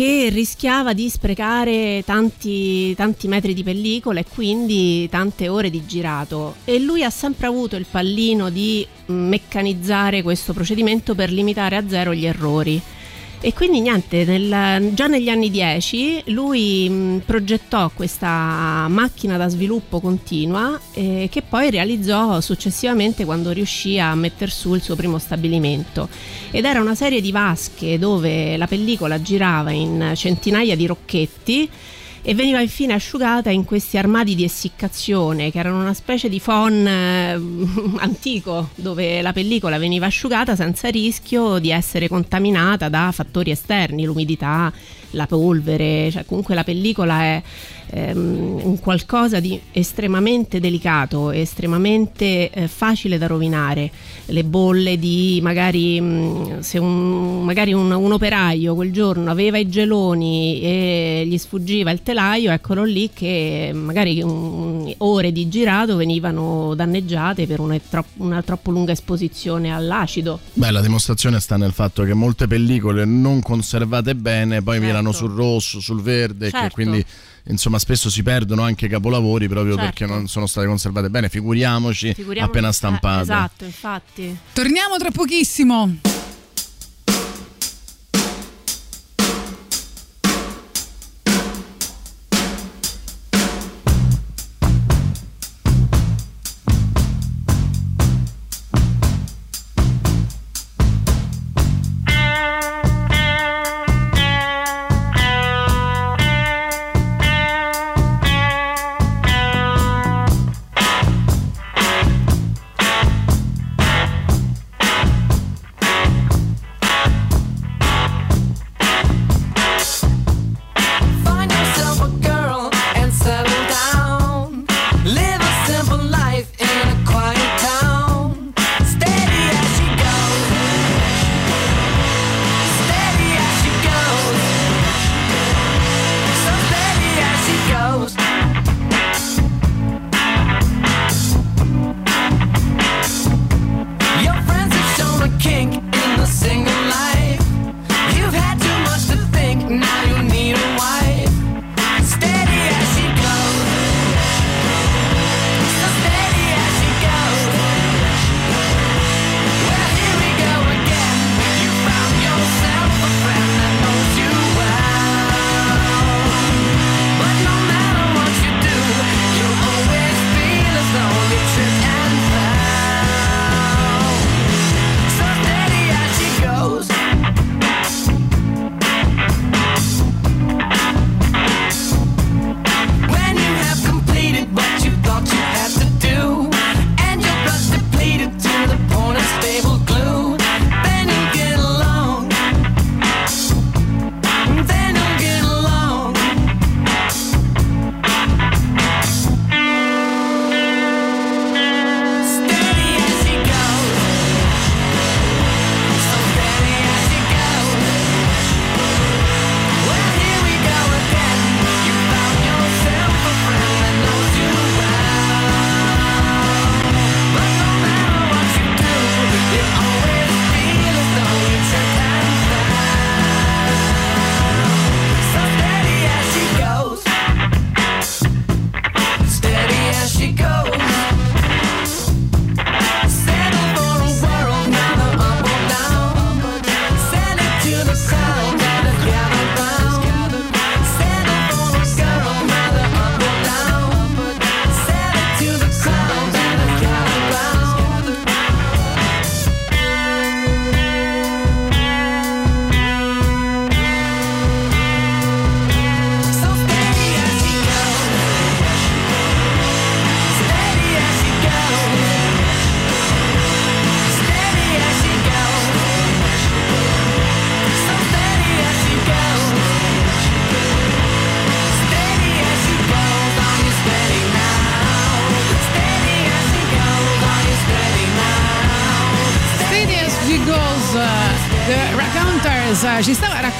che rischiava di sprecare tanti, tanti metri di pellicola e quindi tante ore di girato e lui ha sempre avuto il pallino di mh, meccanizzare questo procedimento per limitare a zero gli errori. E quindi niente, nel- già negli anni 10 lui mh, progettò questa macchina da sviluppo continua eh, che poi realizzò successivamente quando riuscì a mettere su il suo primo stabilimento. Ed era una serie di vasche dove la pellicola girava in centinaia di rocchetti e veniva infine asciugata in questi armadi di essiccazione che erano una specie di phon eh, antico dove la pellicola veniva asciugata senza rischio di essere contaminata da fattori esterni, l'umidità, la polvere, cioè comunque la pellicola è ehm, un qualcosa di estremamente delicato, estremamente eh, facile da rovinare. Le bolle di magari mh, se un, magari un, un operaio quel giorno aveva i geloni e gli sfuggiva il telaio, eccolo lì che magari un- ore di girato venivano danneggiate per una, tro- una troppo lunga esposizione all'acido. Beh, la dimostrazione sta nel fatto che molte pellicole non conservate bene poi mirano sul rosso, sul verde, che Certo. quindi insomma spesso si perdono anche i capolavori proprio Certo. perché non sono state conservate bene. Figuriamoci, Figuriamoci- appena eh, stampate. esatto, infatti. Torniamo tra pochissimo.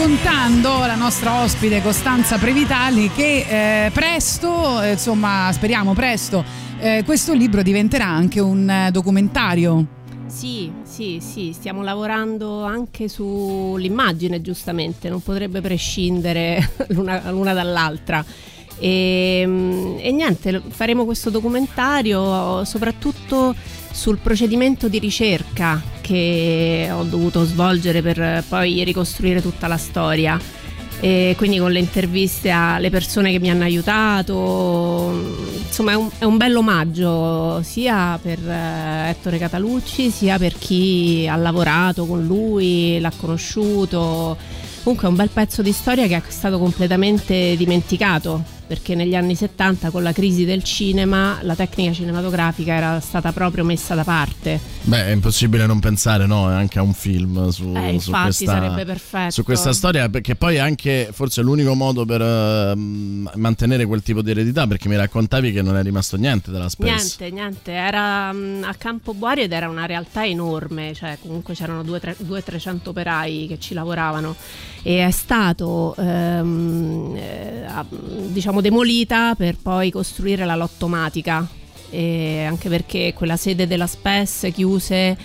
Raccontando la nostra ospite Costanza Previtali che eh, presto, insomma speriamo presto, eh, questo libro diventerà anche un eh, documentario. Sì, sì, sì, stiamo lavorando anche sull'immagine, giustamente, non potrebbe prescindere l'una, l'una dall'altra. E, mm, e niente, faremo questo documentario soprattutto sul procedimento di ricerca che ho dovuto svolgere per poi ricostruire tutta la storia. E quindi con le interviste alle persone che mi hanno aiutato, insomma è un, è un bel omaggio sia per eh, Ettore Catalucci sia per chi ha lavorato con lui, l'ha conosciuto. Comunque è un bel pezzo di storia che è stato completamente dimenticato perché negli anni 70 con la crisi del cinema la tecnica cinematografica era stata proprio messa da parte. Beh, è impossibile non pensare no, anche a un film su, Eh, su questa, sarebbe perfetto. su questa storia, perché poi è anche forse l'unico modo per eh, mantenere quel tipo di eredità, perché mi raccontavi che non è rimasto niente della Space. Niente, niente, era mm, a Campo Buari ed era una realtà enorme, cioè comunque c'erano 200-300 operai che ci lavoravano e è stato ehm, eh, a- diciamo demolita per poi costruire la lottomatica, e anche perché quella sede della SPES chiuse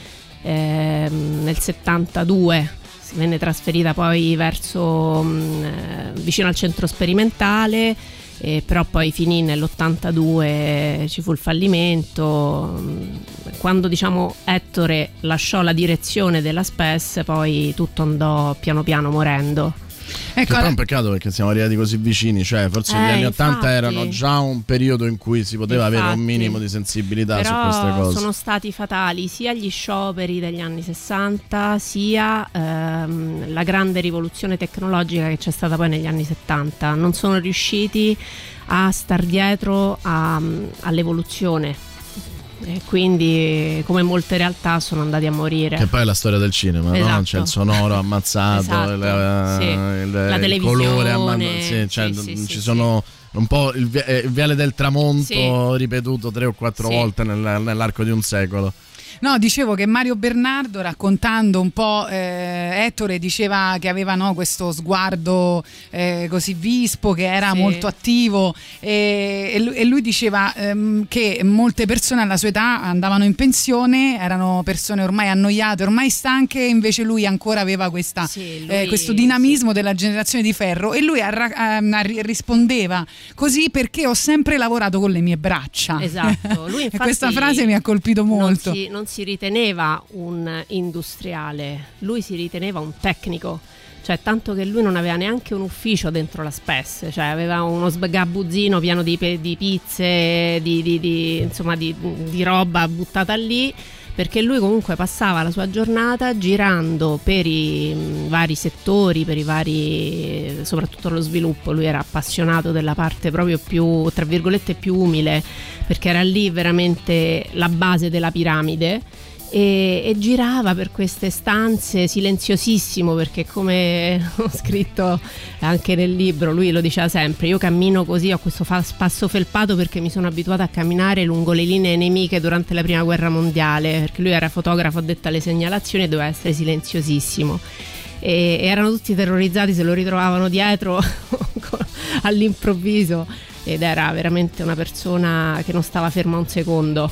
ehm, nel 72 si venne trasferita poi verso mm, eh, vicino al centro sperimentale eh, però poi finì nell'82 ci fu il fallimento. Mm, quando diciamo Ettore lasciò la direzione della SPES poi tutto andò piano piano morendo Che poi è un peccato perché siamo arrivati così vicini, cioè forse Eh, gli anni 80 infatti. erano già un periodo in cui si poteva avere un Infatti. minimo di sensibilità su Però queste cose. sono stati fatali sia gli scioperi degli anni 60 sia ehm, la grande rivoluzione tecnologica che c'è stata poi negli anni 70. Non sono riusciti a star dietro a- all'evoluzione e quindi come molte realtà sono andati a morire. Che poi è la storia del cinema, no? Esatto. C'è il sonoro ammazzato, Esatto, il, eh, sì. il- La il colore ammazzato. Sì, cioè, sì, sì, ci sì, sono un po' il, vi- eh, il Viale del Tramonto Sì. ripetuto tre o quattro Sì. volte nel- nell'arco di un secolo. No, dicevo che Mario Bernardo raccontando un po' eh, Ettore diceva che aveva no, questo sguardo eh, così vispo, che era Sì. molto attivo e, e lui, e lui diceva ehm, che molte persone alla sua età andavano in pensione, erano persone ormai annoiate, ormai stanche, invece lui ancora aveva questa, Sì, eh, lui- questo dinamismo della generazione di ferro e lui arra- arri- rispondeva così perché ho sempre lavorato con le mie braccia. Esatto, lui infatti questa frase mi ha colpito molto. Non si, non si riteneva un industriale, lui si riteneva un tecnico. Cioè, tanto che lui non aveva neanche un ufficio dentro la SPES, cioè aveva uno sgabuzzino pieno di, di pizze, di, di- di- insomma, di, roba buttata lì, perché lui comunque passava la sua giornata girando per i vari settori, per i vari, soprattutto lo sviluppo. Lui era appassionato della parte proprio più, tra virgolette, più umile, perché era lì veramente la base della piramide. E, e girava per queste stanze silenziosissimo perché come ho scritto anche nel libro lui lo diceva sempre io cammino così ho questo passo felpato perché mi sono abituata a camminare lungo le linee nemiche durante la prima guerra mondiale perché lui era fotografo addetto alle segnalazioni e doveva essere silenziosissimo e, e erano tutti terrorizzati se lo ritrovavano dietro all'improvviso ed era veramente una persona che non stava ferma un secondo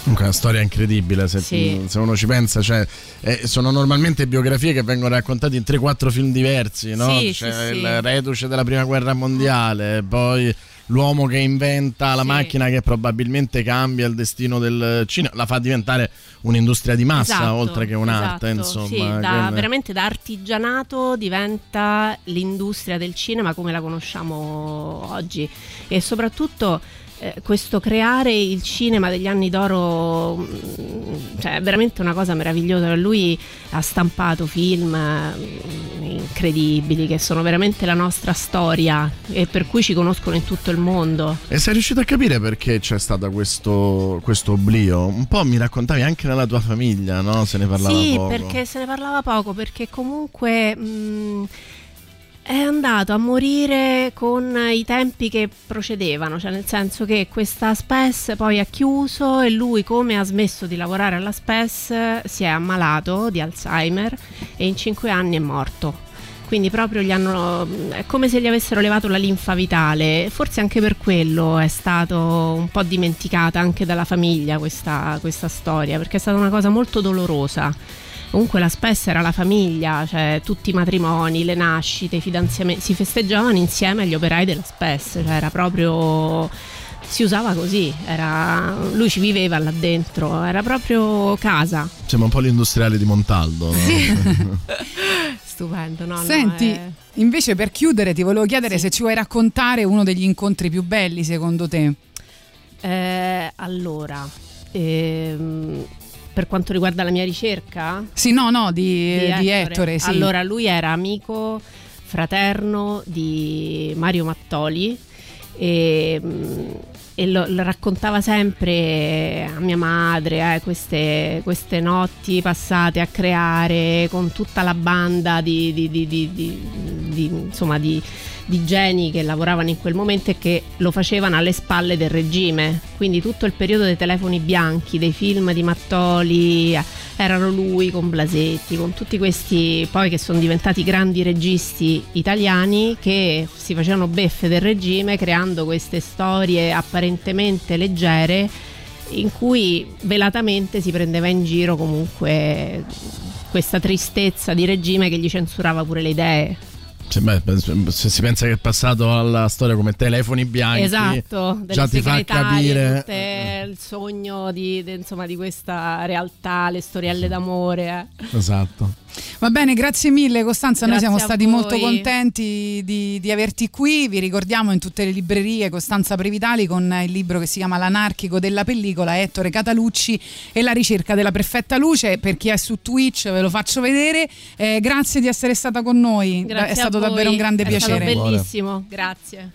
Comunque è una storia incredibile se, Sì. se uno ci pensa, cioè, eh, sono normalmente biografie che vengono raccontate in 3-4 film diversi, no? Sì, C'è sì, il reduce della prima guerra mondiale, poi l'uomo che inventa la Sì. macchina che probabilmente cambia il destino del cinema, la fa diventare un'industria di massa Esatto, oltre che un'arte, esatto. insomma. Sì, da- veramente da artigianato diventa l'industria del cinema come la conosciamo oggi e soprattutto eh, questo creare il cinema degli anni d'oro mm, cioè, è veramente una cosa meravigliosa lui ha stampato film mm, incredibili che sono veramente la nostra storia e per cui ci conoscono in tutto il mondo E sei riuscito a capire perché c'è stato questo, questo oblio? Un po' mi raccontavi anche nella tua famiglia, no? Se ne parlava sì, poco. perché se ne parlava poco, perché comunque mh, è andato a morire con i tempi che procedevano, cioè nel senso che questa SPES poi ha chiuso e lui come ha smesso di lavorare alla SPES si è ammalato di Alzheimer e in cinque anni è morto. Quindi proprio gli hanno. è come se gli avessero levato la linfa vitale. Forse anche per quello è stato un po' dimenticata anche dalla famiglia questa, questa storia, perché è stata una cosa molto dolorosa. Comunque la SPES era la famiglia, cioè tutti i matrimoni, le nascite, i fidanzamenti, si festeggiavano insieme agli operai della SPES, cioè era proprio si usava così, era, lui ci viveva là dentro, era proprio casa. Sembra un po' l'industriale di Montaldo. no? Stupendo, no? no, Senti, è- invece per chiudere ti volevo chiedere se ci vuoi raccontare uno degli incontri più belli secondo te. Eh, allora, ehm, per quanto riguarda la mia ricerca, Sì, no, no, di, di Ettore, sì. Allora, lui era amico fraterno di Mario Mattoli e, mm, e lo, lo raccontava sempre a mia madre eh, queste, queste notti passate a creare con tutta la banda di, di- di- di- di- di- insomma, di- di geni che lavoravano in quel momento e che lo facevano alle spalle del regime. Quindi tutto il periodo dei telefoni bianchi, dei film di Mattoli, erano lui con Blasetti, con tutti questi poi che sono diventati grandi registi italiani che si facevano beffe del regime creando queste storie apparentemente leggere in cui velatamente si prendeva in giro comunque questa tristezza di regime che gli censurava pure le idee. Cioè, beh, se si pensa che è passato alla storia come telefoni bianchi, Esatto, delle già ti fa capire. tutte il sogno di, de- insomma, di questa realtà, le storielle d'amore. eh. Esatto. Va bene, grazie mille Costanza, noi Grazie siamo a stati voi. molto contenti di, di averti qui, vi ricordiamo in tutte le librerie Costanza Previtali con il libro che si chiama L'anarchico della pellicola, Ettore Catalucci e la ricerca della perfetta luce, per chi è su Twitch ve lo faccio vedere, Eh, grazie di essere stata con noi, Grazie è stato davvero un grande è piacere. stato bellissimo, grazie.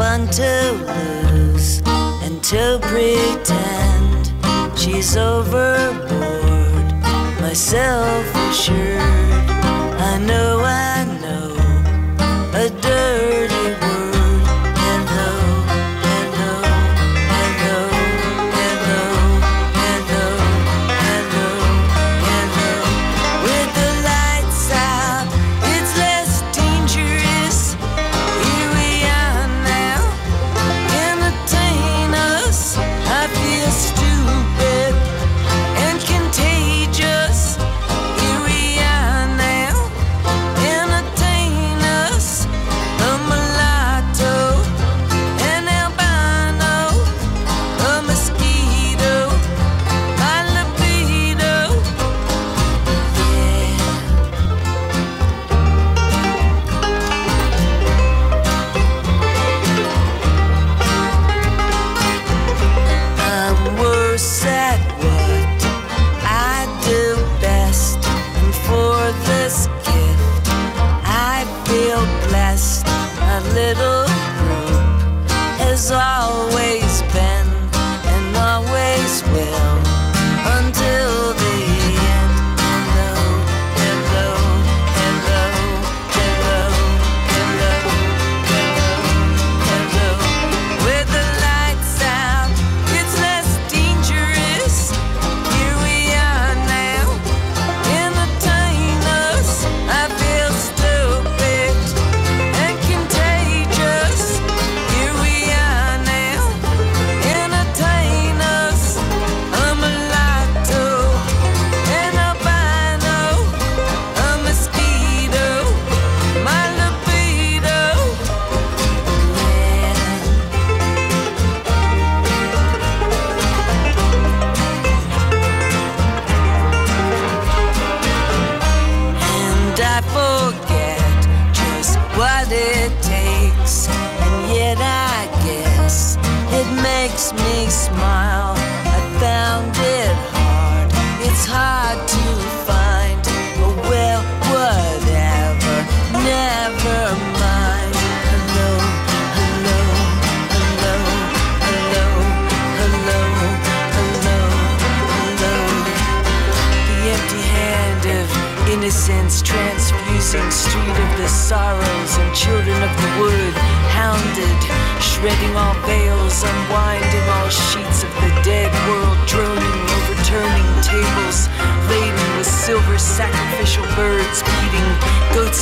Fun to lose and to pretend she's overboard. Myself assured. I know, I know. A dirty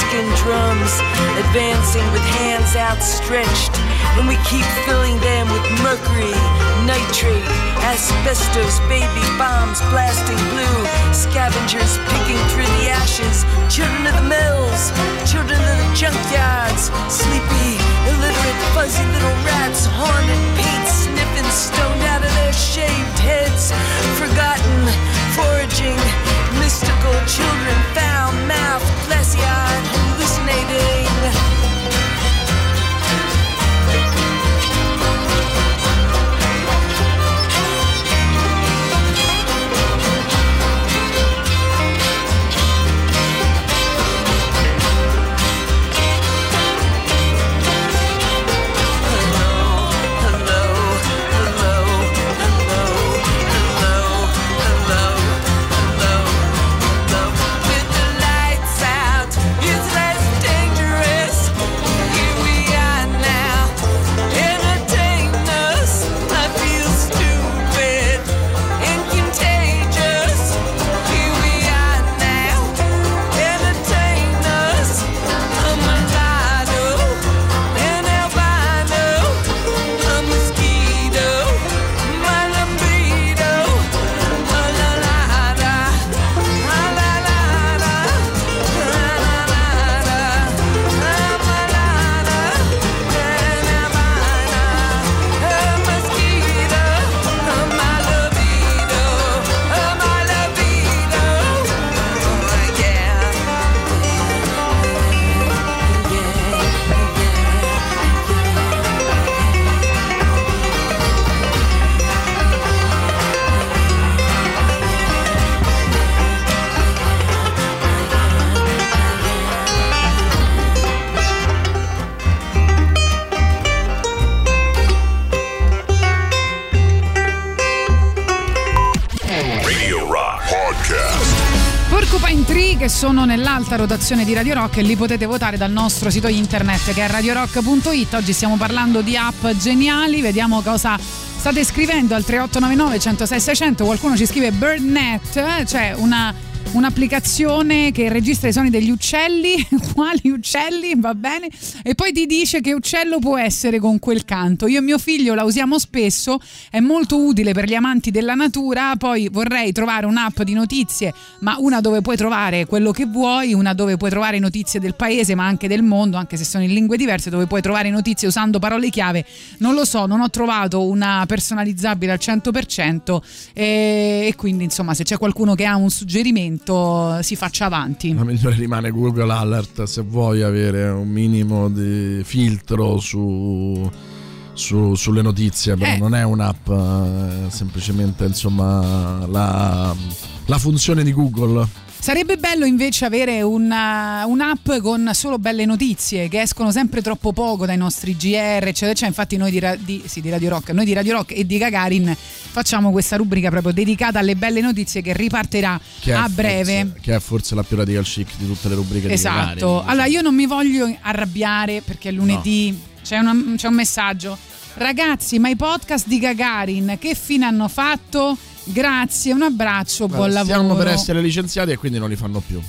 goatskin drums advancing with hands outstretched. And we keep filling them with mercury nitrate asbestos baby bombs blasting blue scavengers picking through the ashes children of the mills children of the junkyards sleepy illiterate fuzzy little rats haunted paint sniffing stoned out of their shaved nell'alta rotazione di Radio Rock e li potete votare dal nostro sito internet che è radiorock.it. Oggi stiamo parlando di app geniali, vediamo cosa state scrivendo al 3899 106 600. Qualcuno ci scrive BirdNet, eh, cioè una un'applicazione che registra i suoni degli uccelli, quali uccelli, va bene, e poi ti dice che uccello può essere con quel canto. Io e mio figlio la usiamo spesso, è molto utile per gli amanti della natura, poi vorrei trovare un'app di notizie, ma una dove puoi trovare quello che vuoi, una dove puoi trovare notizie del paese, ma anche del mondo, anche se sono in lingue diverse, dove puoi trovare notizie usando parole chiave. Non lo so, non ho trovato una personalizzabile al 100% e, e quindi insomma se c'è qualcuno che ha un suggerimento si faccia avanti. La migliore rimane Google Alert se vuoi avere un minimo di filtro su, su- sulle notizie, però Eh. non è un'app, è semplicemente insomma la, la funzione di Google. Sarebbe bello invece avere una- un'app con solo belle notizie che escono sempre troppo poco dai nostri GR, eccetera. Cioè, infatti, noi di, Ra- di- sì, di Radio Rock, noi di Radio Rock e di Gagarin facciamo questa rubrica proprio dedicata alle belle notizie che ripartirà Che a forse- breve. che è forse la più radical chic di tutte le rubriche di Esatto. Allora, io non mi voglio arrabbiare perché è lunedì c'è, una- c'è un messaggio. Ragazzi, ma i podcast di Gagarin che fine hanno fatto? Grazie, un abbraccio, buon Guarda, lavoro. Stiamo per essere licenziati e quindi non li fanno più.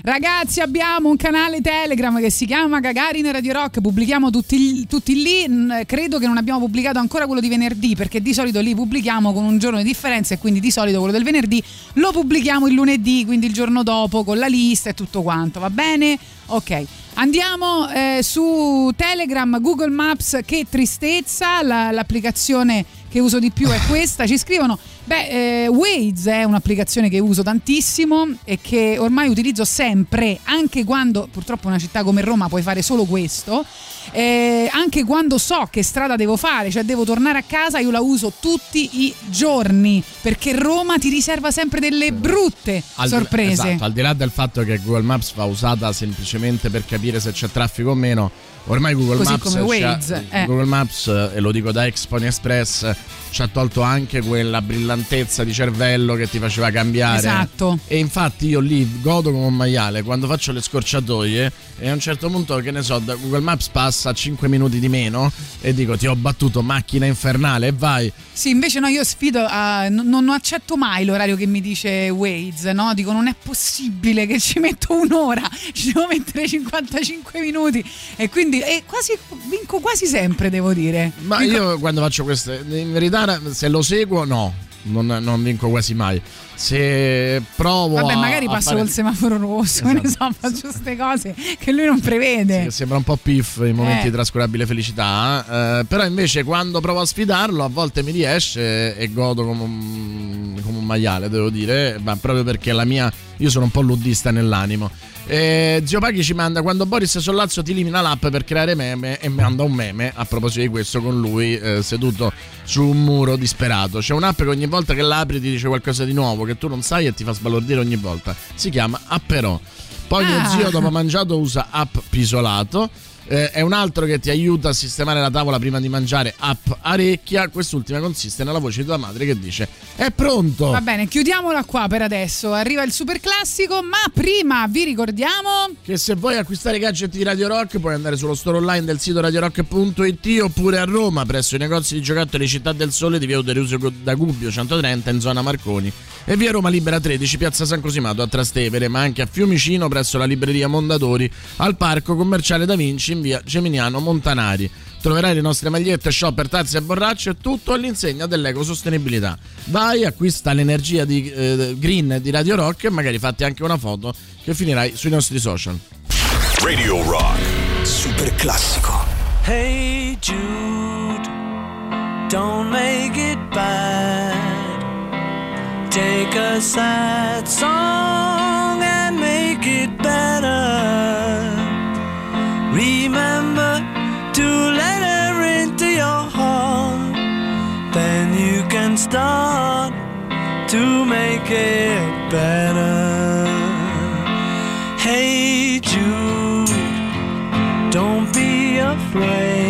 Ragazzi, abbiamo un canale Telegram che si chiama Gagarin Radio Rock. Pubblichiamo tutti, tutti lì. Credo che non abbiamo pubblicato ancora quello di venerdì, perché di solito lì pubblichiamo con un giorno di differenza e quindi di solito quello del venerdì lo pubblichiamo il lunedì, quindi il giorno dopo con la lista e tutto quanto. Va bene? Ok. Andiamo eh, su Telegram, Google Maps, che tristezza, la- l'applicazione che uso di più è questa. Ci scrivono, beh, eh, Waze è un'applicazione che uso tantissimo e che ormai utilizzo sempre, anche quando purtroppo in una città come Roma puoi fare solo questo. eh, anche quando so che strada devo fare, cioè devo tornare a casa, io la uso tutti i giorni perché Roma ti riserva sempre delle brutte Al sorprese. esatto, al di là del fatto che Google Maps va usata semplicemente per capire se c'è traffico o meno, ormai Google Maps, Waze, eh. Google Maps, eh, e lo dico da ex Pony Express, ci ha tolto anche quella brillantezza di cervello che ti faceva cambiare. Esatto. E infatti io lì godo come un maiale quando faccio le scorciatoie e a un certo punto, che ne so, da Google Maps passa 5 minuti di meno e dico ti ho battuto macchina infernale e vai. Sì, invece no, io sfido a. non, non accetto mai l'orario che mi dice Waze, no? Dico non è possibile che ci metto un'ora, ci devo mettere 55 minuti e quindi e quasi, vinco quasi sempre, devo dire. Ma Vinco- io quando faccio queste, in verità, se lo seguo, no, non, non vinco quasi mai. Se provo Vabbè, magari passo fare- col semaforo rosso, che ne so, Esatto. faccio queste cose che lui non prevede. Che sembra un po' piff in momenti Eh. di trascurabile felicità, eh, però invece quando provo a sfidarlo a volte mi riesce e godo come un, come un maiale, devo dire, ma proprio perché la mia, io sono un po' luddista nell'animo. Eh, Zio Paghi ci manda quando Boris Sollazzo ti elimina l'app per creare meme e manda un meme a proposito di questo con lui eh, seduto su un muro disperato. C'è un'app che ogni volta che l'apri ti dice qualcosa di nuovo che tu non sai e ti fa sbalordire ogni volta. Si chiama Apperò. Poi mio Ah. zio dopo mangiato usa app pisolato. Eh, è un altro che ti aiuta a sistemare la tavola prima di mangiare, app Arecchia. Quest'ultima consiste nella voce di tua madre che dice: È pronto! Va bene, chiudiamola qua per adesso. Arriva il super classico, ma prima vi ricordiamo Che se vuoi acquistare i gadget di Radio Rock puoi andare sullo store online del sito radiorock.it oppure a Roma presso i negozi di giocattoli Città del Sole di via Uderusio da Gubbio 130 in zona Marconi e via Roma Libera 13 piazza San Cosimato a Trastevere ma anche a Fiumicino presso la libreria Mondadori al parco commerciale Da Vinci in via Geminiano Montanari. Troverai le nostre magliette, shopper, tazze e borracce, tutto all'insegna dell'ecosostenibilità. Vai, acquista l'energia di, eh, green di Radio Rock e magari fatti anche una foto che finirai sui nostri social. Radio Rock. Super classico. Hey Jude, don't make it bad. Take a sad song Remember to let her into your heart. Then you can start to make it better. Hey Jude. Don't be afraid.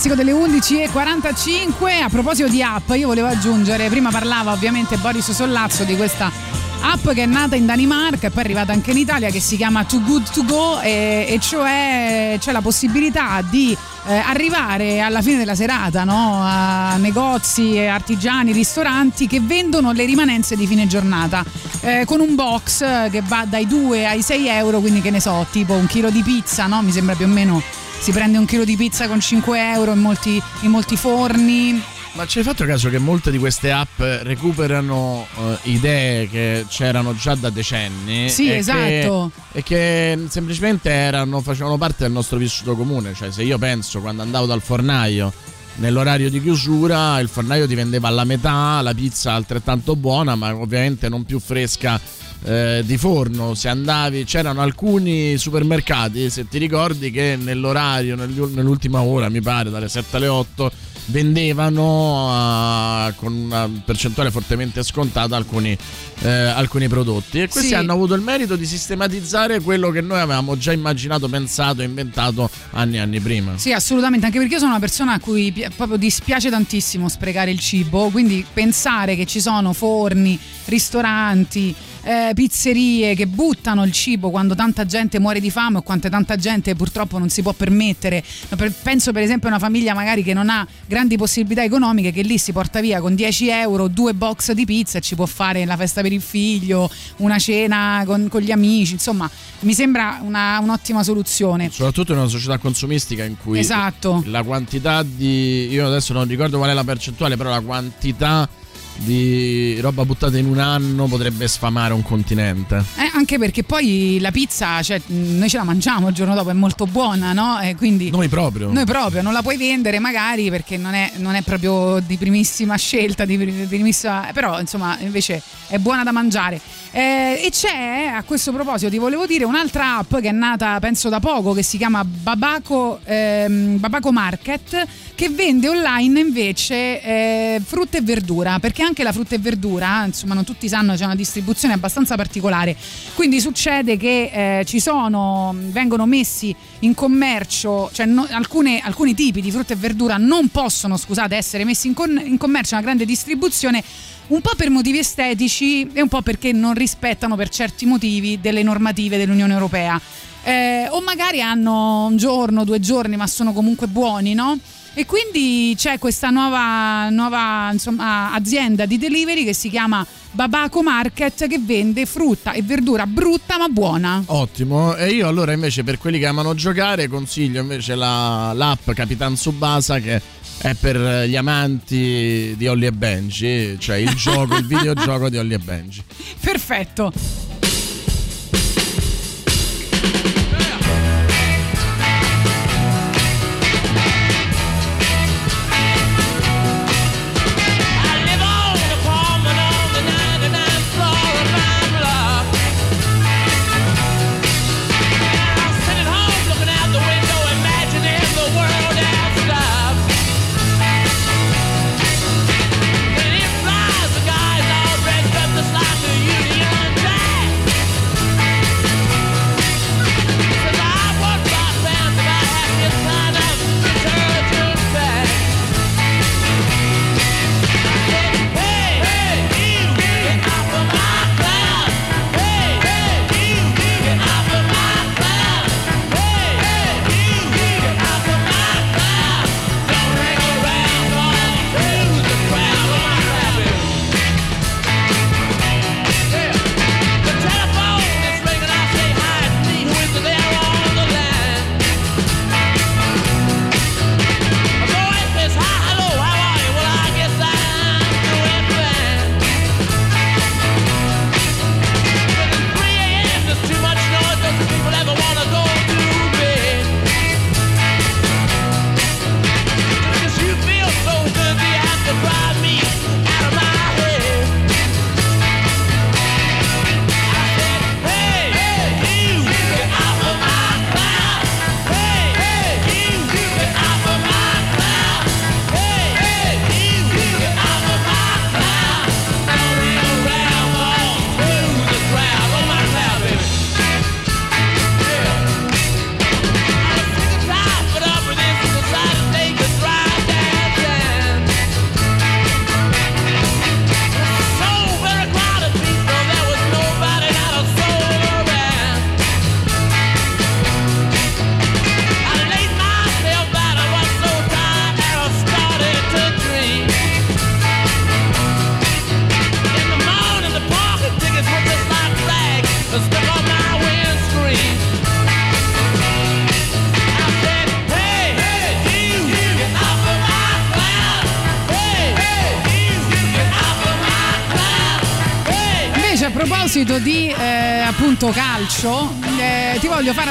Classico delle 11.45. A proposito di app, io volevo aggiungere, prima parlava ovviamente Boris Sollazzo di questa app che è nata in Danimarca e poi è arrivata anche in Italia che si chiama Too Good To Go e, e cioè c'è la possibilità di eh, arrivare alla fine della serata no? a negozi, artigiani, ristoranti che vendono le rimanenze di fine giornata eh, con un box che va dai 2 ai 6 euro, quindi che ne so, tipo un chilo di pizza, no? mi sembra più o meno si prende un chilo di pizza con 5 euro in molti, in molti forni. Ma hai fatto caso che molte di queste app recuperano eh, idee che c'erano già da decenni? Sì, e esatto. Che, e che semplicemente erano, facevano parte del nostro vissuto comune. Cioè, se io penso quando andavo dal fornaio nell'orario di chiusura, il fornaio ti vendeva alla metà, la pizza altrettanto buona, ma ovviamente non più fresca eh, di forno. Se andavi, c'erano alcuni supermercati, se ti ricordi, che nell'orario, nell'ultima ora, mi pare, dalle 7 alle 8, vendevano eh, con una percentuale fortemente scontata alcuni, eh, alcuni prodotti. E questi Sì. hanno avuto il merito di sistematizzare quello che noi avevamo già immaginato, pensato e inventato anni e anni prima. Sì, assolutamente, anche perché io sono una persona a cui pi- proprio dispiace tantissimo sprecare il cibo, quindi pensare che ci sono forni, ristoranti, eh, pizzerie che buttano il cibo quando tanta gente muore di fame o quante tanta gente purtroppo non si può permettere. Penso per esempio a una famiglia magari che non ha grandi possibilità economiche che lì si porta via con 10 euro due box di pizza e ci può fare la festa per il figlio, una cena con, con gli amici, insomma mi sembra una- un'ottima soluzione. Soprattutto in una società consumistica in cui Esatto. la quantità di. Io adesso non ricordo qual è la percentuale, però la quantità di roba buttata in un anno potrebbe sfamare un continente. Eh, anche perché poi la pizza, cioè, noi ce la mangiamo il giorno dopo, è molto buona, no? E quindi Noi proprio. noi proprio non la puoi vendere magari perché non è, non è proprio di primissima scelta, di pri- primissima, però insomma invece è buona da mangiare. Eh, e c'è a questo proposito ti volevo dire un'altra app che è nata penso da poco che si chiama Babaco, ehm, Babaco Market che vende online invece eh, frutta e verdura perché anche la frutta e verdura insomma non tutti sanno c'è una distribuzione abbastanza particolare. Quindi succede che eh, ci sono vengono messi in commercio cioè no- alcune- alcuni tipi di frutta e verdura non possono scusate essere messi in, con- in commercio a una grande distribuzione un po' per motivi estetici e un po' perché non rispettano per certi motivi delle normative dell'Unione Europea. Eh, o magari hanno un giorno, due giorni, ma sono comunque buoni, no? E quindi c'è questa nuova, nuova insomma, azienda di delivery che si chiama Babaco Market che vende frutta e verdura brutta ma buona. Ottimo. E io allora invece per quelli che amano giocare consiglio invece la- l'app Capitan Subasa che è per gli amanti di Holly e Benji, cioè il gioco, il videogioco di Holly e Benji. Perfetto.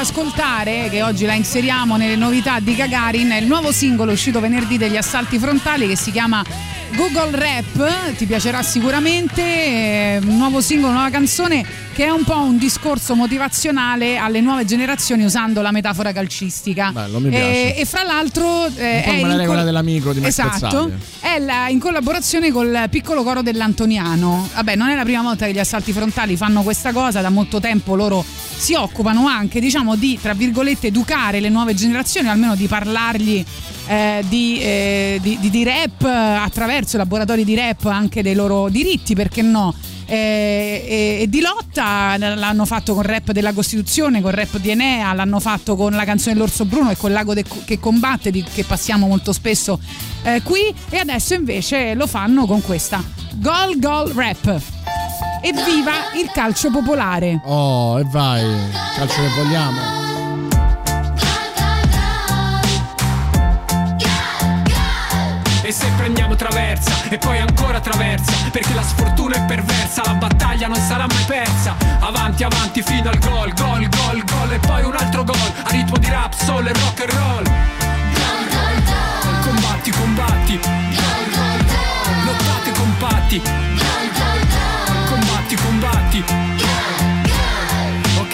Ascoltare, che oggi la inseriamo nelle novità di Gagarin, il nuovo singolo uscito venerdì degli assalti frontali che si chiama Google Rap, ti piacerà sicuramente, eh, un nuovo singolo, nuova canzone che è un po' un discorso motivazionale alle nuove generazioni usando la metafora calcistica. Bello, mi piace. E, e fra l'altro eh, è la regola col- dell'amico di Esatto, è la- in collaborazione col piccolo coro dell'Antoniano. Vabbè, non è la prima volta che gli assalti frontali fanno questa cosa, da molto tempo loro si occupano anche, diciamo, di, tra virgolette, educare le nuove generazioni, almeno di parlargli eh, di, eh, di- di- di rap eh, attraverso laboratori di rap anche dei loro diritti, perché no? Eh, e, e di lotta l'hanno fatto con rap della Costituzione, con rap di Enea, l'hanno fatto con la canzone dell'Orso Bruno e con Lago de- che combatte, di- che passiamo molto spesso eh, qui, e adesso invece lo fanno con questa Gol Gol Rap. Evviva il calcio popolare! Oh, e vai, calcio che vogliamo. E se prendiamo traversa e poi ancora traversa Perché la sfortuna è perversa, la battaglia non sarà mai persa Avanti, avanti fino al gol, gol, gol, gol E poi un altro gol, a ritmo di rap, soul e rock and roll Gol, gol, gol Combatti, combatti Gol, gol, gol Lottate compatti combatti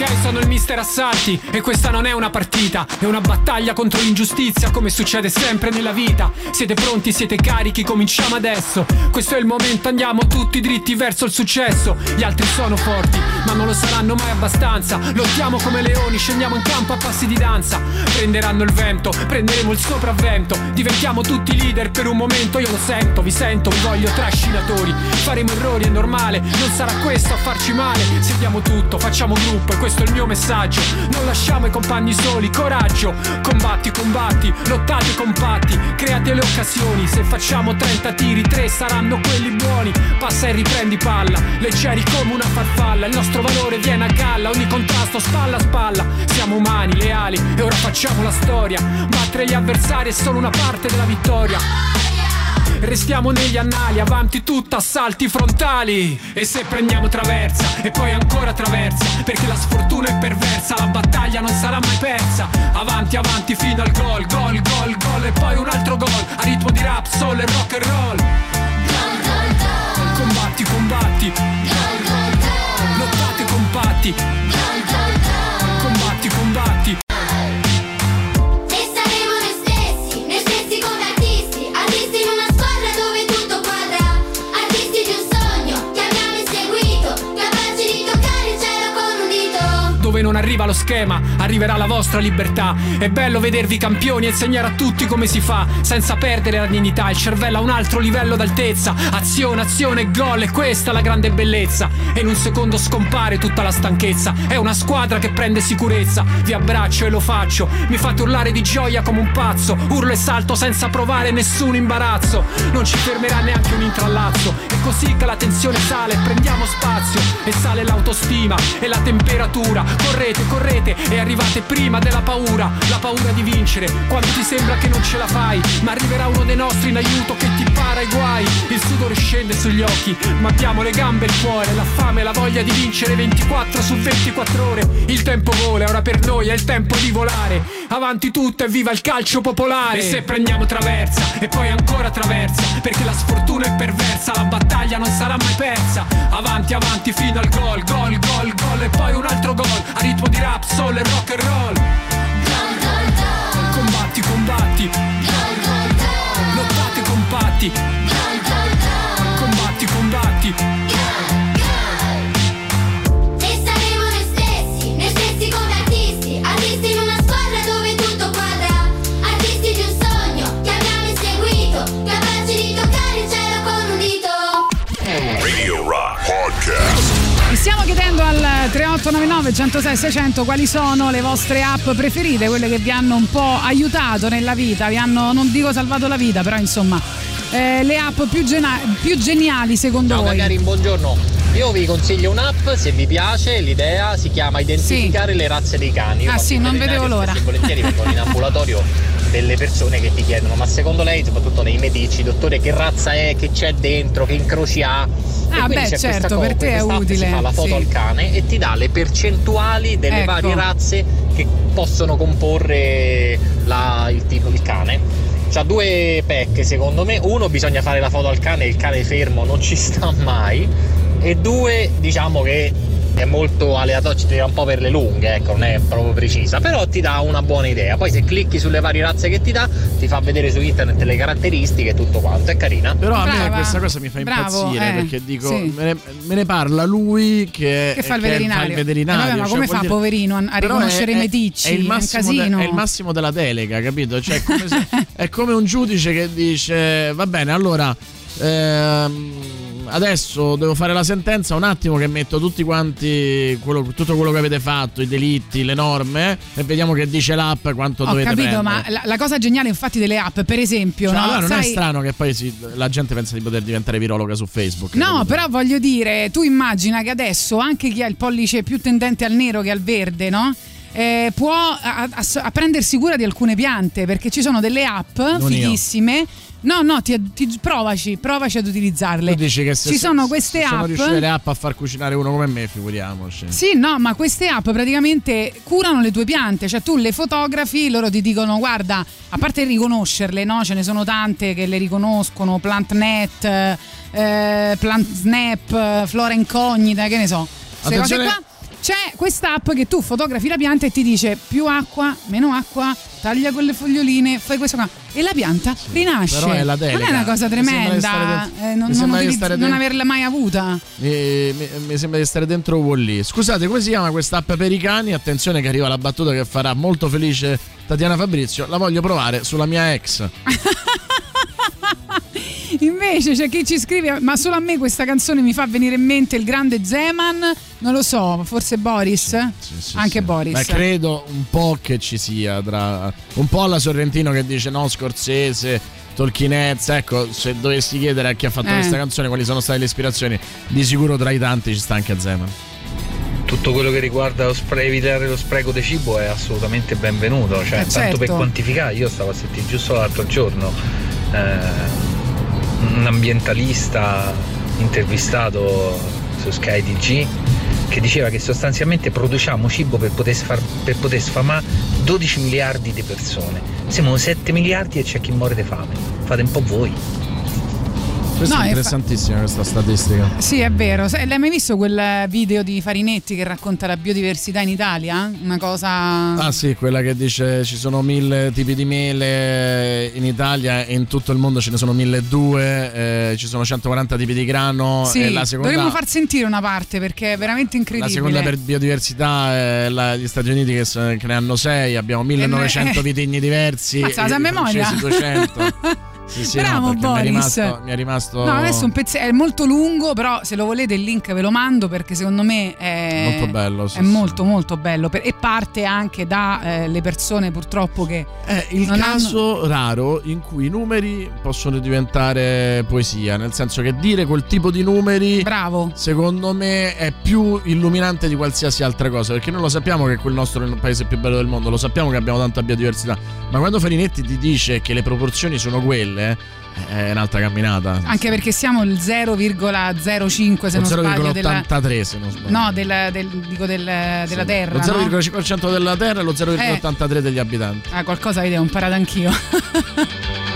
Ok, sono il mister Assalti e questa non è una partita, è una battaglia contro l'ingiustizia come succede sempre nella vita. Siete pronti, siete carichi, cominciamo adesso. Questo è il momento, andiamo tutti dritti verso il successo. Gli altri sono forti, ma non lo saranno mai abbastanza. Lottiamo come leoni, scendiamo in campo a passi di danza. Prenderanno il vento, prenderemo il sopravvento. Diventiamo tutti leader per un momento, io lo sento, vi sento, vi voglio trascinatori. Faremo errori, è normale, non sarà questo a farci male. Sentiamo tutto, facciamo gruppo e questo è il mio messaggio. Non lasciamo i compagni soli, coraggio. Combatti, combatti, lottate compatti, create le occasioni. Se facciamo 30 tiri, 3 saranno quelli buoni. Passa e riprendi palla, leggeri come una farfalla. Il nostro valore viene a galla, ogni contrasto spalla a spalla. Siamo umani, leali e ora facciamo la storia. Battere gli avversari è solo una parte della vittoria. Restiamo negli annali, avanti tutta, assalti frontali. E se prendiamo traversa, e poi ancora traversa Perché la sfortuna è perversa, la battaglia non sarà mai persa. Avanti, avanti fino al gol, gol, gol, gol E poi un altro gol, a ritmo di rap, soul e rock and roll. Gol, gol, gol Combatti, combatti. Gol, gol, gol Lottate compatti. Gol, Dove non arriva lo schema, arriverà la vostra libertà. È bello vedervi campioni e insegnare a tutti come si fa, senza perdere la dignità. Il cervello a un altro livello d'altezza. Azione, azione, gol, e questa è la grande bellezza. E in un secondo scompare tutta la stanchezza. È una squadra che prende sicurezza. Vi abbraccio e lo faccio. Mi fate urlare di gioia come un pazzo. Urlo e salto senza provare nessun imbarazzo. Non ci fermerà neanche un intrallazzo. È così che la tensione sale, prendiamo spazio. E sale l'autostima e la temperatura. Correte, correte e arrivate prima della paura. La paura di vincere quando ti sembra che non ce la fai. Ma arriverà uno dei nostri in aiuto che ti para i guai. Il sudore scende sugli occhi, ma abbiamo le gambe e il cuore. La fame e la voglia di vincere 24 su 24 ore. Il tempo vola, ora per noi è il tempo di volare. Avanti tutto e viva il calcio popolare. E se prendiamo traversa e poi ancora traversa. Perché la sfortuna è perversa, la battaglia non sarà mai persa. Avanti, avanti fino al gol, gol, gol, gol. E poi un altro gol, a ritmo di rap, soul e rock and roll. Gol, gol, gol. Combatti, combatti. Gol, gol, gol. Lottate compatti. Gol, gol, gol. Combatti, combatti. 3899 106 600 quali sono le vostre app preferite, quelle che vi hanno un po' aiutato nella vita, vi hanno, non dico salvato la vita, però insomma, eh, le app più, gena- più geniali secondo Ciao voi. Gagarin, buongiorno. Io vi consiglio un'app, se vi piace, l'idea si chiama Identificare le razze dei cani. Io Ah, sì, non vedevo l'ora. spesso e volentieri vengo in ambulatorio delle persone che ti chiedono ma secondo lei, soprattutto nei medici, dottore che razza è, che c'è dentro, che incroci ha? Ah, beh, certo, co- per te è utile, Si fa la foto sì. al cane e ti dà le percentuali delle Ecco. varie razze che possono comporre la- il tipo il cane. C'ha due pecche secondo me, uno bisogna fare la foto al cane il cane fermo non ci sta mai e due diciamo che è molto aleatorio, ci tira un po' per le lunghe, ecco, non è proprio precisa, però ti dà una buona idea. Poi se clicchi sulle varie razze che ti dà, ti fa vedere su internet le caratteristiche e tutto quanto, è carina. Però a me Brava. questa cosa mi fa Bravo, impazzire eh, perché dico, sì. me, ne, me ne parla lui che, Che fa il che veterinario. il veterinario. Eh, vabbè, ma cioè, come vuol fa, dire- poverino, a- a Però riconoscere è- i è- meticci? È il, massimo de- casino. è il massimo della delega, capito? Cioè, è, come se- è come un giudice che dice: Va bene, allora. ehm, adesso devo fare la sentenza un attimo che metto tutti quanti quello- tutto quello che avete fatto i delitti le norme e vediamo che dice l'app quanto Ho dovete capito, prendere. ma la, la cosa geniale infatti delle app, per esempio, Cioè, no? allora non è Sai- strano che poi si- la gente pensa di poter diventare virologa su Facebook. No, però voglio dire, tu immagina che adesso anche chi ha il pollice più tendente al nero che al verde, no? Eh, può a, a- a prendersi cura di alcune piante perché ci sono delle app Non io. No, no, ti, ti- provaci, provaci ad utilizzarle. Tu dici che se, ci sono queste se sono app. riuscite le app a far cucinare uno come me, figuriamoci. Sì, no, ma queste app praticamente curano le tue piante, cioè tu le fotografi, loro ti dicono guarda, a parte riconoscerle, no? Ce ne sono tante che le riconoscono, PlantNet, eh, PlantSnap, Flora Incognita, che ne so. Queste cose qua. C'è quest'app che tu fotografi la pianta e ti dice più acqua, meno acqua, taglia quelle foglioline, fai questo qua. E la pianta rinasce. però è la delega. Non è una cosa tremenda eh, non, non di utilizz- non averla mai avuta. Mi, mi- mi sembra di stare dentro Wall-E. Scusate, come si chiama questa app per i cani? Attenzione che arriva la battuta che farà molto felice Tatiana Fabrizio. La voglio provare sulla mia ex. Invece c'è chi ci scrive: Ma solo a me questa canzone mi fa venire in mente il grande Zeman. Non lo so, forse Boris? Anche Boris. Ma credo un po' che ci sia tra un po' alla Sorrentino che dice no, Scorsese, Tolkienezza. Ecco, se dovessi chiedere a chi ha fatto Eh. questa canzone quali sono state le ispirazioni, di sicuro tra i tanti ci sta anche Zeman. Tutto quello che riguarda lo spray, evitare lo spreco di cibo è assolutamente benvenuto, cioè Eh, tanto certo. per quantificare, io stavo a sentire giusto l'altro giorno eh, un ambientalista intervistato su Sky TG che diceva che sostanzialmente produciamo cibo per poter, sfar- per poter sfamare 12 miliardi di persone. Siamo 7 miliardi e c'è chi muore di fame. Fate un po' voi. Questa No, è interessantissima questa statistica. Sì, è vero. L'hai mai visto quel video di Farinetti che racconta la biodiversità in Italia? Una cosa. Ah sì, quella che dice ci sono mille tipi di mele in Italia e in tutto il mondo ce ne sono 1200, eh, ci sono 140 tipi di grano sì, e la seconda, dovremmo far sentire una parte perché è veramente la incredibile. seconda per biodiversità è la- gli Stati Uniti che, ne hanno 6, abbiamo 1900 eh. vitigni diversi, la sa a memoria. francesi 200. Sì, sì, Bravo, no, perché mi è, Boris. rimasto, mi è rimasto No, adesso un pezzo è molto lungo, però se lo volete il link ve lo mando perché secondo me è Molto bello, sì, è molto molto bello e parte anche dalle persone purtroppo che È il caso raro in cui i numeri possono diventare poesia, nel senso che dire quel tipo di numeri, Bravo. secondo me, è più illuminante di qualsiasi altra cosa, perché noi lo sappiamo che quel nostro è il paese più bello del mondo, lo sappiamo che abbiamo tanta biodiversità, ma quando Farinetti ti dice che le proporzioni sono quelle, è un'altra camminata. anche perché siamo il 0,05 se non sbaglio della 0,83 se non sbaglio. No, del, del- dico del- della terra. Lo no? 0,5% della terra e lo 0,83 degli abitanti. Ah, qualcosa vedi, ho imparato anch'io.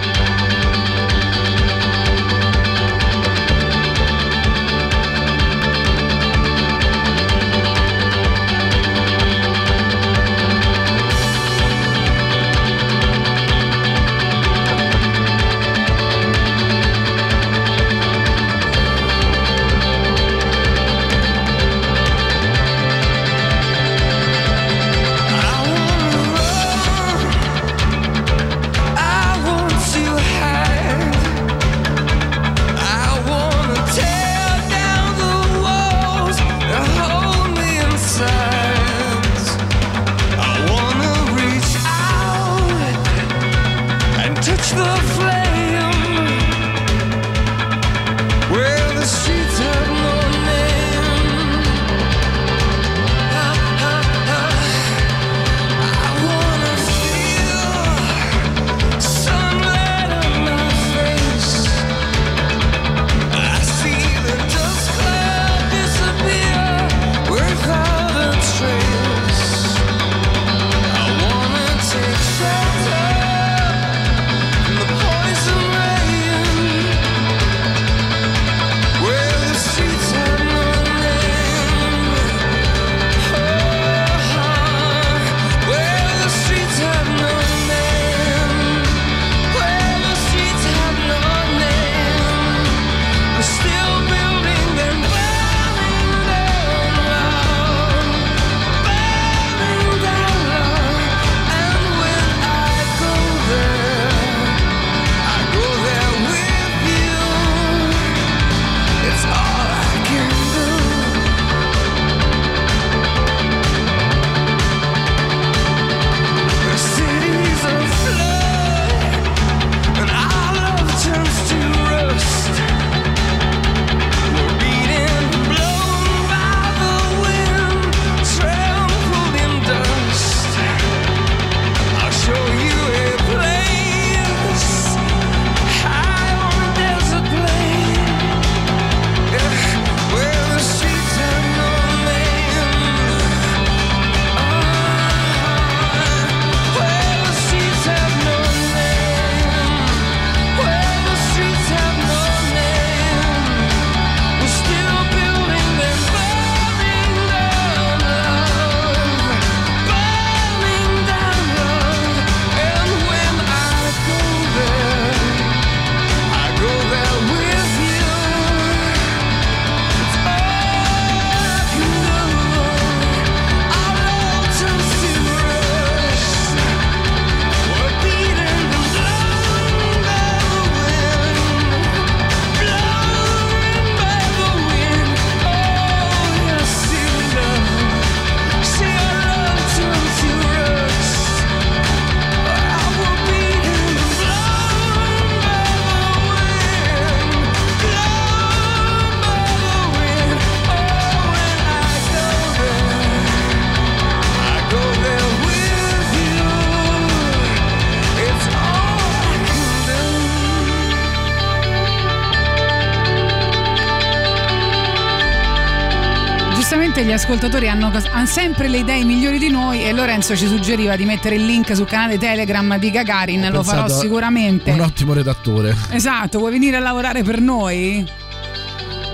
ascoltatori hanno, hanno sempre le idee migliori di noi e Lorenzo ci suggeriva di mettere il link sul canale Telegram di Gagarin, lo farò sicuramente. Un ottimo redattore. Esatto, vuoi venire a lavorare per noi?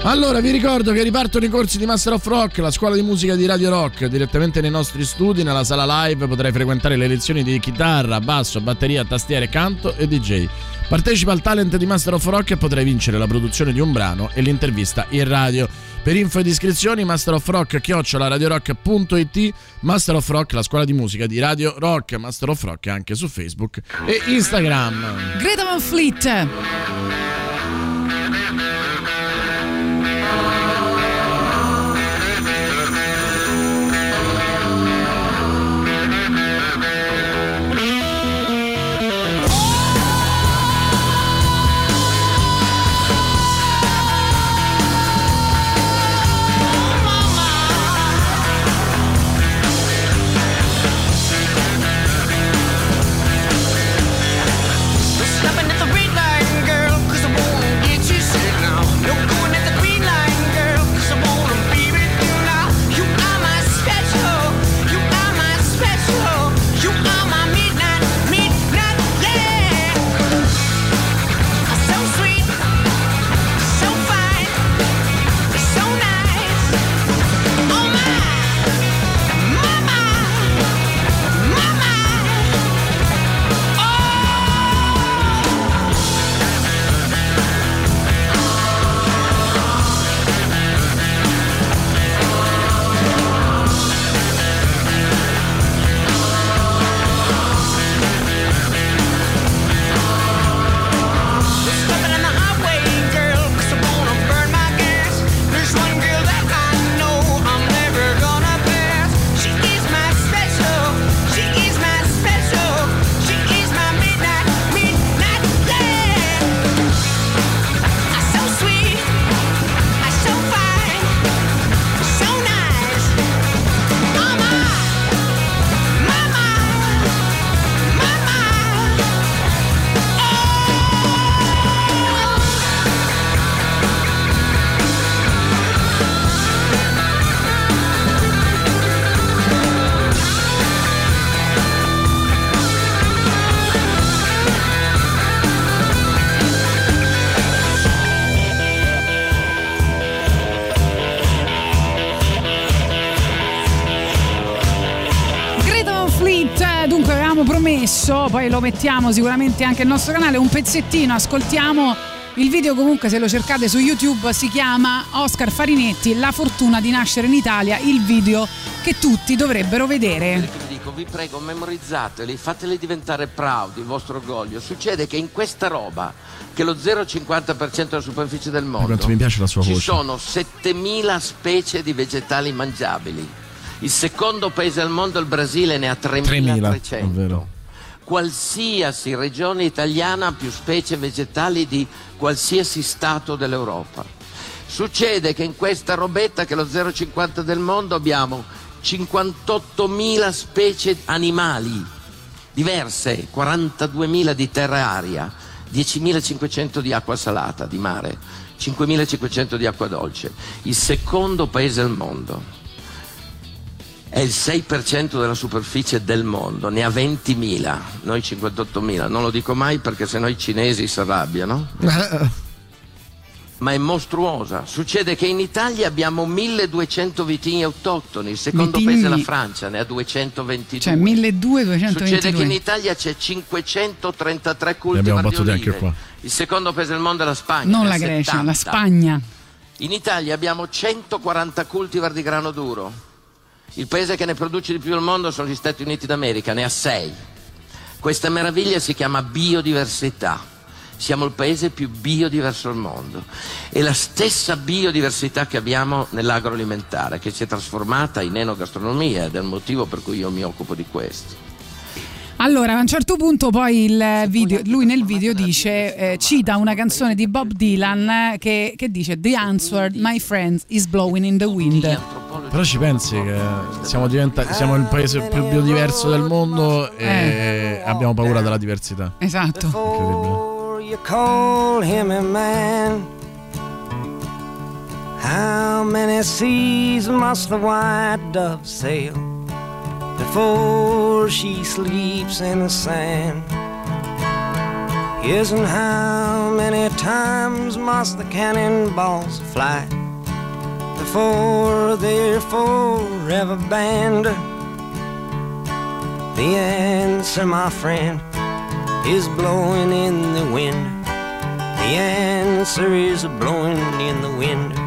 Allora, vi ricordo che ripartono i corsi di Master of Rock, la scuola di musica di Radio Rock, direttamente nei nostri studi, nella sala live potrai frequentare le lezioni di chitarra, basso, batteria, tastiere, canto e DJ. Partecipa al talent di Master of Rock e potrai vincere la produzione di un brano e l'intervista in radio. Per info ed iscrizioni Master of Rock chiocciola radiorock.it Master of Rock, la scuola di musica di Radio Rock, Master of Rock anche su Facebook e Instagram. Greta Van Fleet. Poi lo mettiamo sicuramente anche al nostro canale, un pezzettino, ascoltiamo il video comunque se lo cercate su YouTube si chiama Oscar Farinetti, La fortuna di nascere in Italia, il video che tutti dovrebbero vedere. vi dico, vi prego, memorizzateli, fateli diventare proud, il vostro orgoglio. Succede che in questa roba, che lo 0,50% della superficie del mondo, Quanto mi piace la sua ci voce. sono 7000 specie di vegetali mangiabili. Il secondo paese al mondo, il Brasile, ne ha 3000, 3300. è vero. Qualsiasi regione italiana ha più specie vegetali di qualsiasi stato dell'Europa. Succede che in questa robetta, che è lo 0,50 del mondo, abbiamo 58.000 specie animali diverse, 42.000 di terra e aria, 10.500 di acqua salata, di mare, 5.500 di acqua dolce. Il secondo paese al mondo è il 6% della superficie del mondo, ne ha 20.000, noi 58.000. Non lo dico mai perché sennò i cinesi si arrabbiano. Ma è mostruosa. Succede che in Italia abbiamo 1200 vitigni autoctoni, il secondo Vitigni. paese è la Francia, ne ha 222. Cioè 1222. Succede che in Italia c'è 533 Ne cultivar di olive. Il secondo paese del mondo è la Spagna. Non la Grecia, 70. la Spagna. In Italia abbiamo 140 cultivar di grano duro. Il paese che ne produce di più al mondo sono gli Stati Uniti d'America, ne ha 6. Questa meraviglia si chiama biodiversità. Siamo il paese più biodiverso al mondo. E la stessa biodiversità che abbiamo nell'agroalimentare, che si è trasformata in enogastronomia ed è il motivo per cui io mi occupo di questo. Allora, a un certo punto poi il video, lui nel video dice, eh, cita una canzone di Bob Dylan eh, che, che dice The answer, my friends, is blowing in the wind. Però ci pensi che siamo, diventa- siamo il paese più biodiverso del mondo e abbiamo paura della diversità. Esatto. Incredibile. you call him a man. How many seas must the white dove sail before she sleeps in the sand? Yes, and how many times must the cannonballs fly before they're forever banned? The answer, my friend, is blowing in the wind. The answer is blowing in the wind.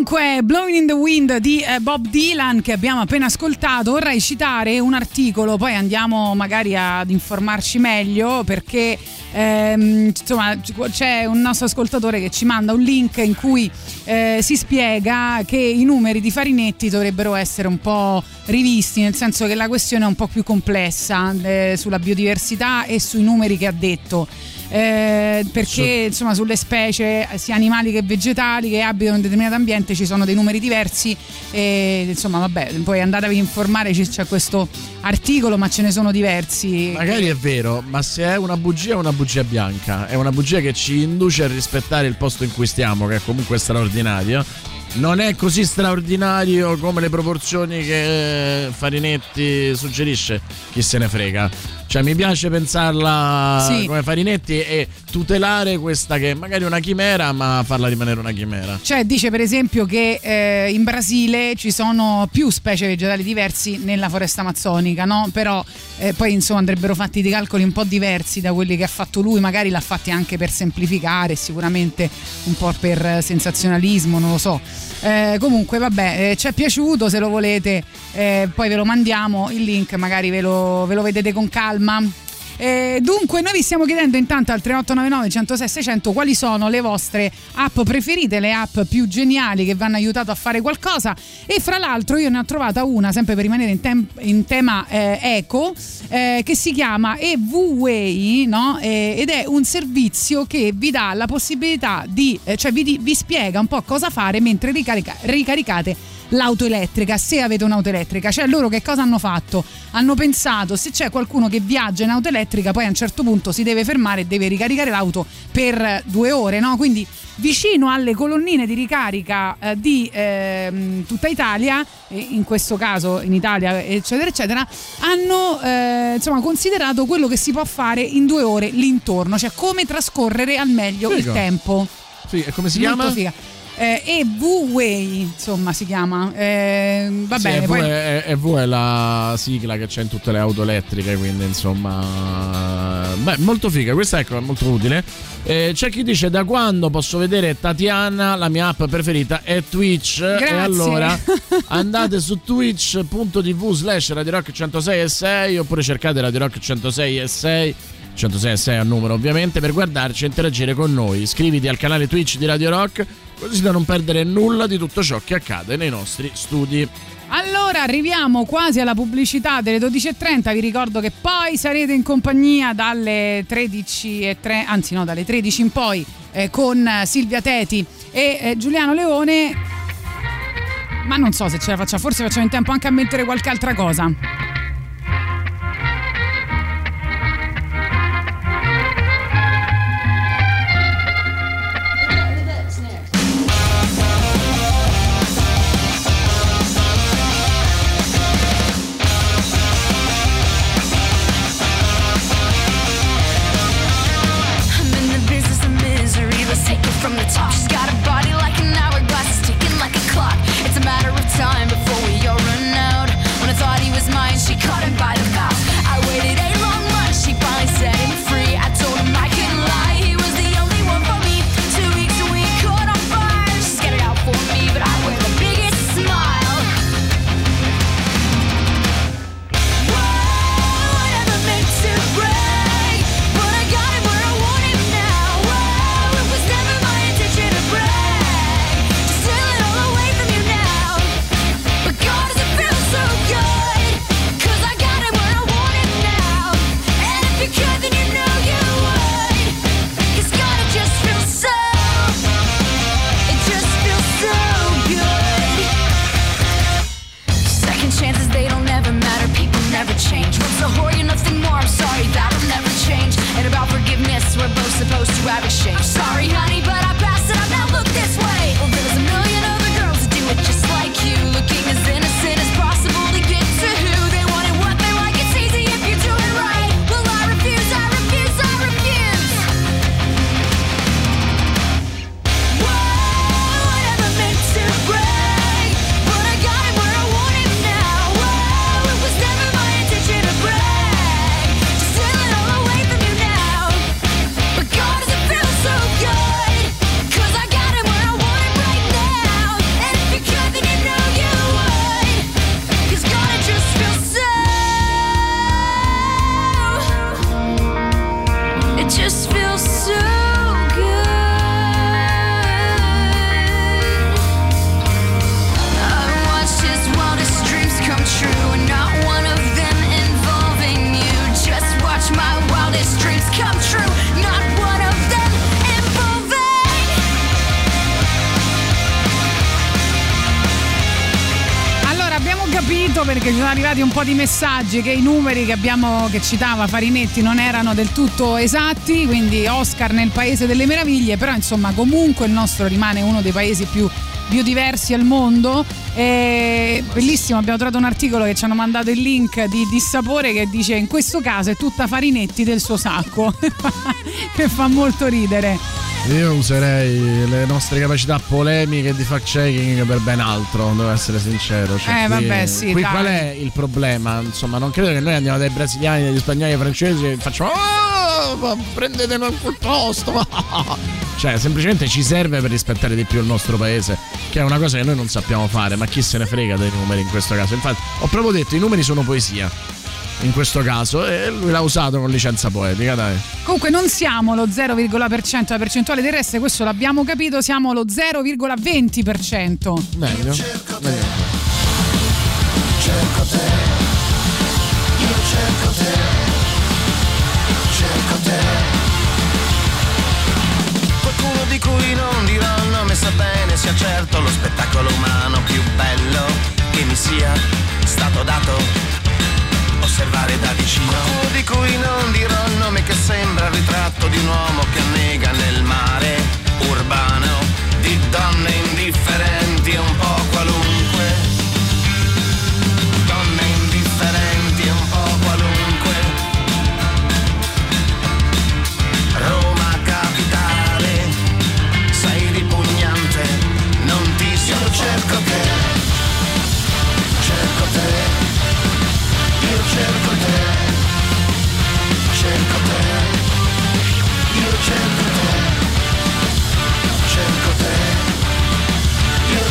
Dunque, Blowing in the Wind di eh, Bob Dylan che abbiamo appena ascoltato, vorrei citare un articolo, poi andiamo magari ad informarci meglio perché ehm, insomma c'è un nostro ascoltatore che ci manda un link in cui eh, si spiega che i numeri di Farinetti dovrebbero essere un po' rivisti, nel senso che la questione è un po' più complessa eh, sulla biodiversità e sui numeri che ha detto. Eh, perché insomma sulle specie sia animali che vegetali che abitano in un determinato ambiente ci sono dei numeri diversi e insomma vabbè poi andatevi a informare c'è questo articolo ma ce ne sono diversi Magari è vero, ma se è una bugia è una bugia bianca, è una bugia che ci induce a rispettare il posto in cui stiamo, che è comunque straordinario. Non è così straordinario come le proporzioni che Farinetti suggerisce, chi se ne frega. Cioè mi piace pensarla Sì. come Farinetti e tutelare questa che magari è una chimera, ma farla rimanere una chimera. Cioè dice per esempio che eh, in Brasile ci sono più specie vegetali diversi nella foresta amazzonica, no? Però eh, poi insomma andrebbero fatti dei calcoli un po' diversi da quelli che ha fatto lui, magari l'ha fatti anche per semplificare, sicuramente un po' per sensazionalismo, non lo so. Eh, comunque vabbè, eh, ci è piaciuto, se lo volete eh, poi ve lo mandiamo il link, magari ve lo, ve lo vedete con calma. Eh, dunque, noi vi stiamo chiedendo intanto al 3899 106 600 quali sono le vostre app preferite, le app più geniali che vi hanno aiutato a fare qualcosa. E fra l'altro, io ne ho trovata una, sempre per rimanere in, tem- in tema eh, eco, eh, che si chiama EV-Way, no? Eh, ed è un servizio che vi dà la possibilità di, eh, cioè vi, di- vi spiega un po' cosa fare mentre ricarica- ricaricate l'auto elettrica, se avete un'auto elettrica. Cioè loro che cosa hanno fatto? Hanno pensato se c'è qualcuno che viaggia in auto elettrica, poi a un certo punto si deve fermare e deve ricaricare l'auto per due ore, no? Quindi vicino alle colonnine di ricarica eh, di ehm, tutta Italia, in questo caso in Italia, eccetera, eccetera, hanno eh, insomma considerato quello che si può fare in due ore l'intorno, cioè come trascorrere al meglio il Figo. tempo. Sì, e come si Molto chiama? figa. Eh, EV-Way, insomma, si chiama. Eh, va Sì, bene, EV, poi- è, EV è la sigla che c'è in tutte le auto elettriche, quindi insomma beh, molto figa, questa ecco, è molto utile. Eh, c'è chi dice da quando posso vedere Tatiana, la mia app preferita è Twitch. Grazie. E allora andate su twitch.tv slash Radio Rock 106 e 6 oppure cercate Radio Rock 106 e 6. 106 e 6 a numero ovviamente per guardarci e interagire con noi. Iscriviti al canale Twitch di Radio Rock così da non perdere nulla di tutto ciò che accade nei nostri studi. Allora arriviamo quasi alla pubblicità delle 12.30, vi ricordo che poi sarete in compagnia dalle 13.30, anzi no, dalle 13 in poi eh, con Silvia Teti e eh, Giuliano Leone, ma non so se ce la facciamo, forse facciamo in tempo anche a mettere qualche altra cosa. Po' di messaggi che i numeri che, abbiamo, che citava Farinetti non erano del tutto esatti, quindi Oscar nel paese delle meraviglie, però insomma comunque il nostro rimane uno dei paesi più biodiversi al mondo. E bellissimo, abbiamo trovato un articolo che ci hanno mandato il link di Dissapore che dice in questo caso è tutta Farinetti del suo sacco, che fa molto ridere. Io userei le nostre capacità polemiche di fact checking per ben altro, devo essere sincero. Cioè, Eh, qui- vabbè, sì, Qui dai. qual è il problema? Insomma, non credo che noi andiamo dai brasiliani, dagli spagnoli, ai francesi e facciamo "Ah, ma prendetelo in quel posto. cioè, semplicemente ci serve per rispettare di più il nostro paese, che è una cosa che noi non sappiamo fare, ma chi se ne frega dei numeri in questo caso. Infatti, ho proprio detto, i numeri sono poesia. In questo caso, e lui l'ha usato con licenza poetica, dai. Comunque non siamo lo 0,% la percentuale terrestre, questo l'abbiamo capito, siamo lo 0,20%. Meglio. Meglio. Cerco te, io cerco te, cerco te. Qualcuno di cui non dirò il nome sa bene sia certo lo spettacolo umano più bello che mi sia stato dato osservare da vicino. Di cui non dirò il nome che sembra il ritratto di un uomo che annega nel mare urbano di donne indifferenti e un po' qualunque.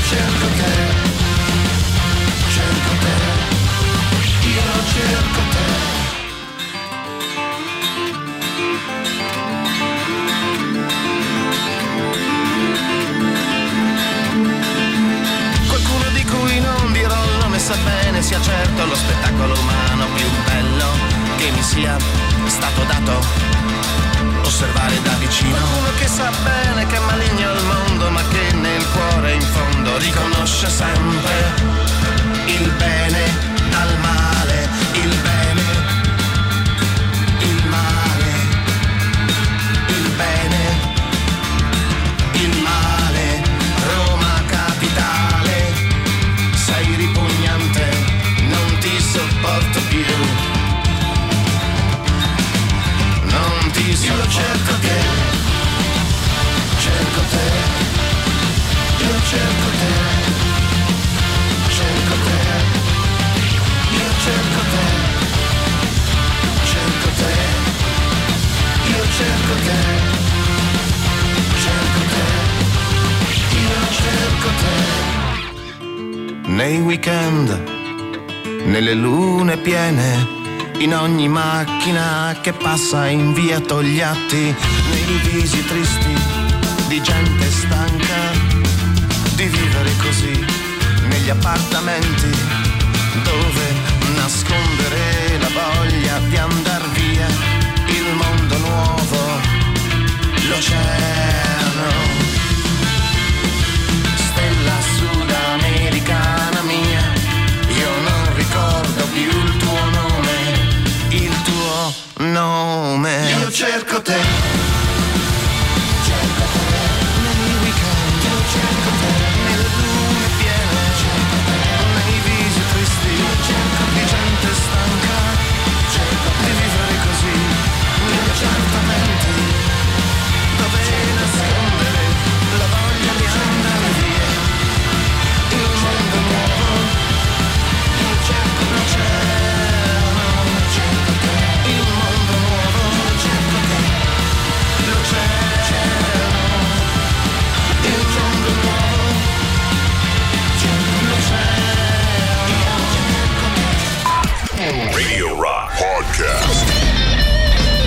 cerco te, cerco te, io cerco te. Qualcuno di cui non dirò non ne sa bene, sia certo lo spettacolo umano più bello che mi sia stato dato osservare da vicino. Qualcuno che sa bene che è maligno il mondo, ma che nel cuore in fondo riconosce sempre il bene Nelle lune piene in ogni macchina che passa in via Togliatti, nei visi tristi di gente stanca di vivere così, negli appartamenti dove nascondere la voglia di andar via, il mondo nuovo, l'oceano, cerco te.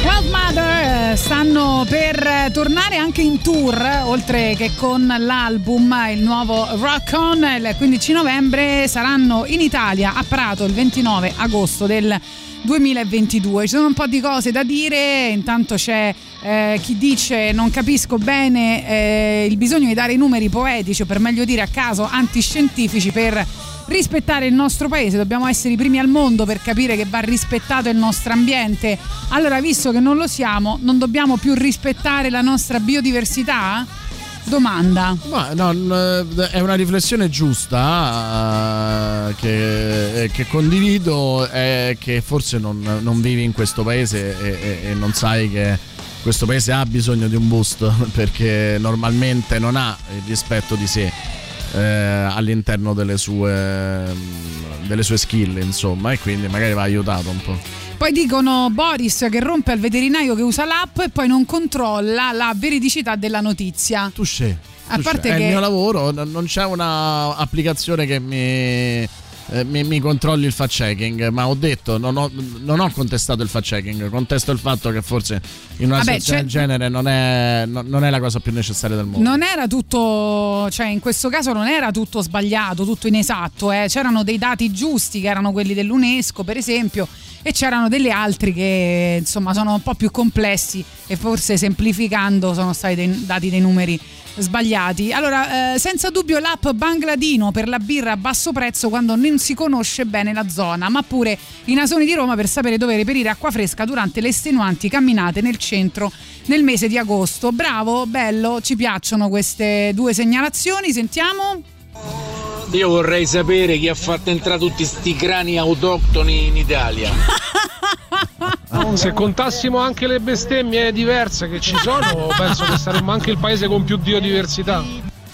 Wild Mother eh, stanno per tornare anche in tour, oltre che con l'album, il nuovo Rock On, il 15 novembre, saranno in Italia a Prato il 29 agosto del 2022. Ci sono un po' di cose da dire, intanto c'è eh, chi dice non capisco bene eh, il bisogno di dare i numeri poetici o per meglio dire a caso antiscientifici per rispettare il nostro paese, dobbiamo essere i primi al mondo per capire che va rispettato il nostro ambiente. Allora, visto che non lo siamo, non dobbiamo più rispettare la nostra biodiversità? Domanda. Ma no, è una riflessione giusta eh, che, che condivido è che forse non, non vivi in questo paese e, e- e non sai che questo paese ha bisogno di un boost perché normalmente non ha il rispetto di sé eh, all'interno delle sue, mm, delle sue skill insomma e quindi magari va aiutato un po'. Poi dicono Boris che rompe al veterinario che usa l'app e poi non controlla la veridicità della notizia. Touché. A parte è che il mio lavoro, non c'è una applicazione che mi, eh, mi, mi controlli il fact checking, ma ho detto, non ho, non ho contestato il fact checking, contesto il fatto che forse in una Vabbè, situazione del genere non è, no- non è la cosa più necessaria del mondo. Non era tutto, cioè in questo caso non era tutto sbagliato, tutto inesatto, eh. c'erano dei dati giusti che erano quelli dell'UNESCO per esempio e c'erano degli altri che insomma sono un po' più complessi e forse semplificando sono stati dei- dati dei numeri sbagliati. Allora, eh, senza dubbio l'app Bangladino per la birra a basso prezzo quando non si conosce bene la zona, ma pure i nasoni di Roma per sapere dove reperire acqua fresca durante le estenuanti camminate nel centro nel mese di agosto. Bravo, bello, ci piacciono queste due segnalazioni, sentiamo. Io vorrei sapere chi ha fatto entrare tutti sti crani autoctoni in Italia. Se contassimo anche le bestemmie diverse che ci sono, penso che saremmo anche il paese con più biodiversità.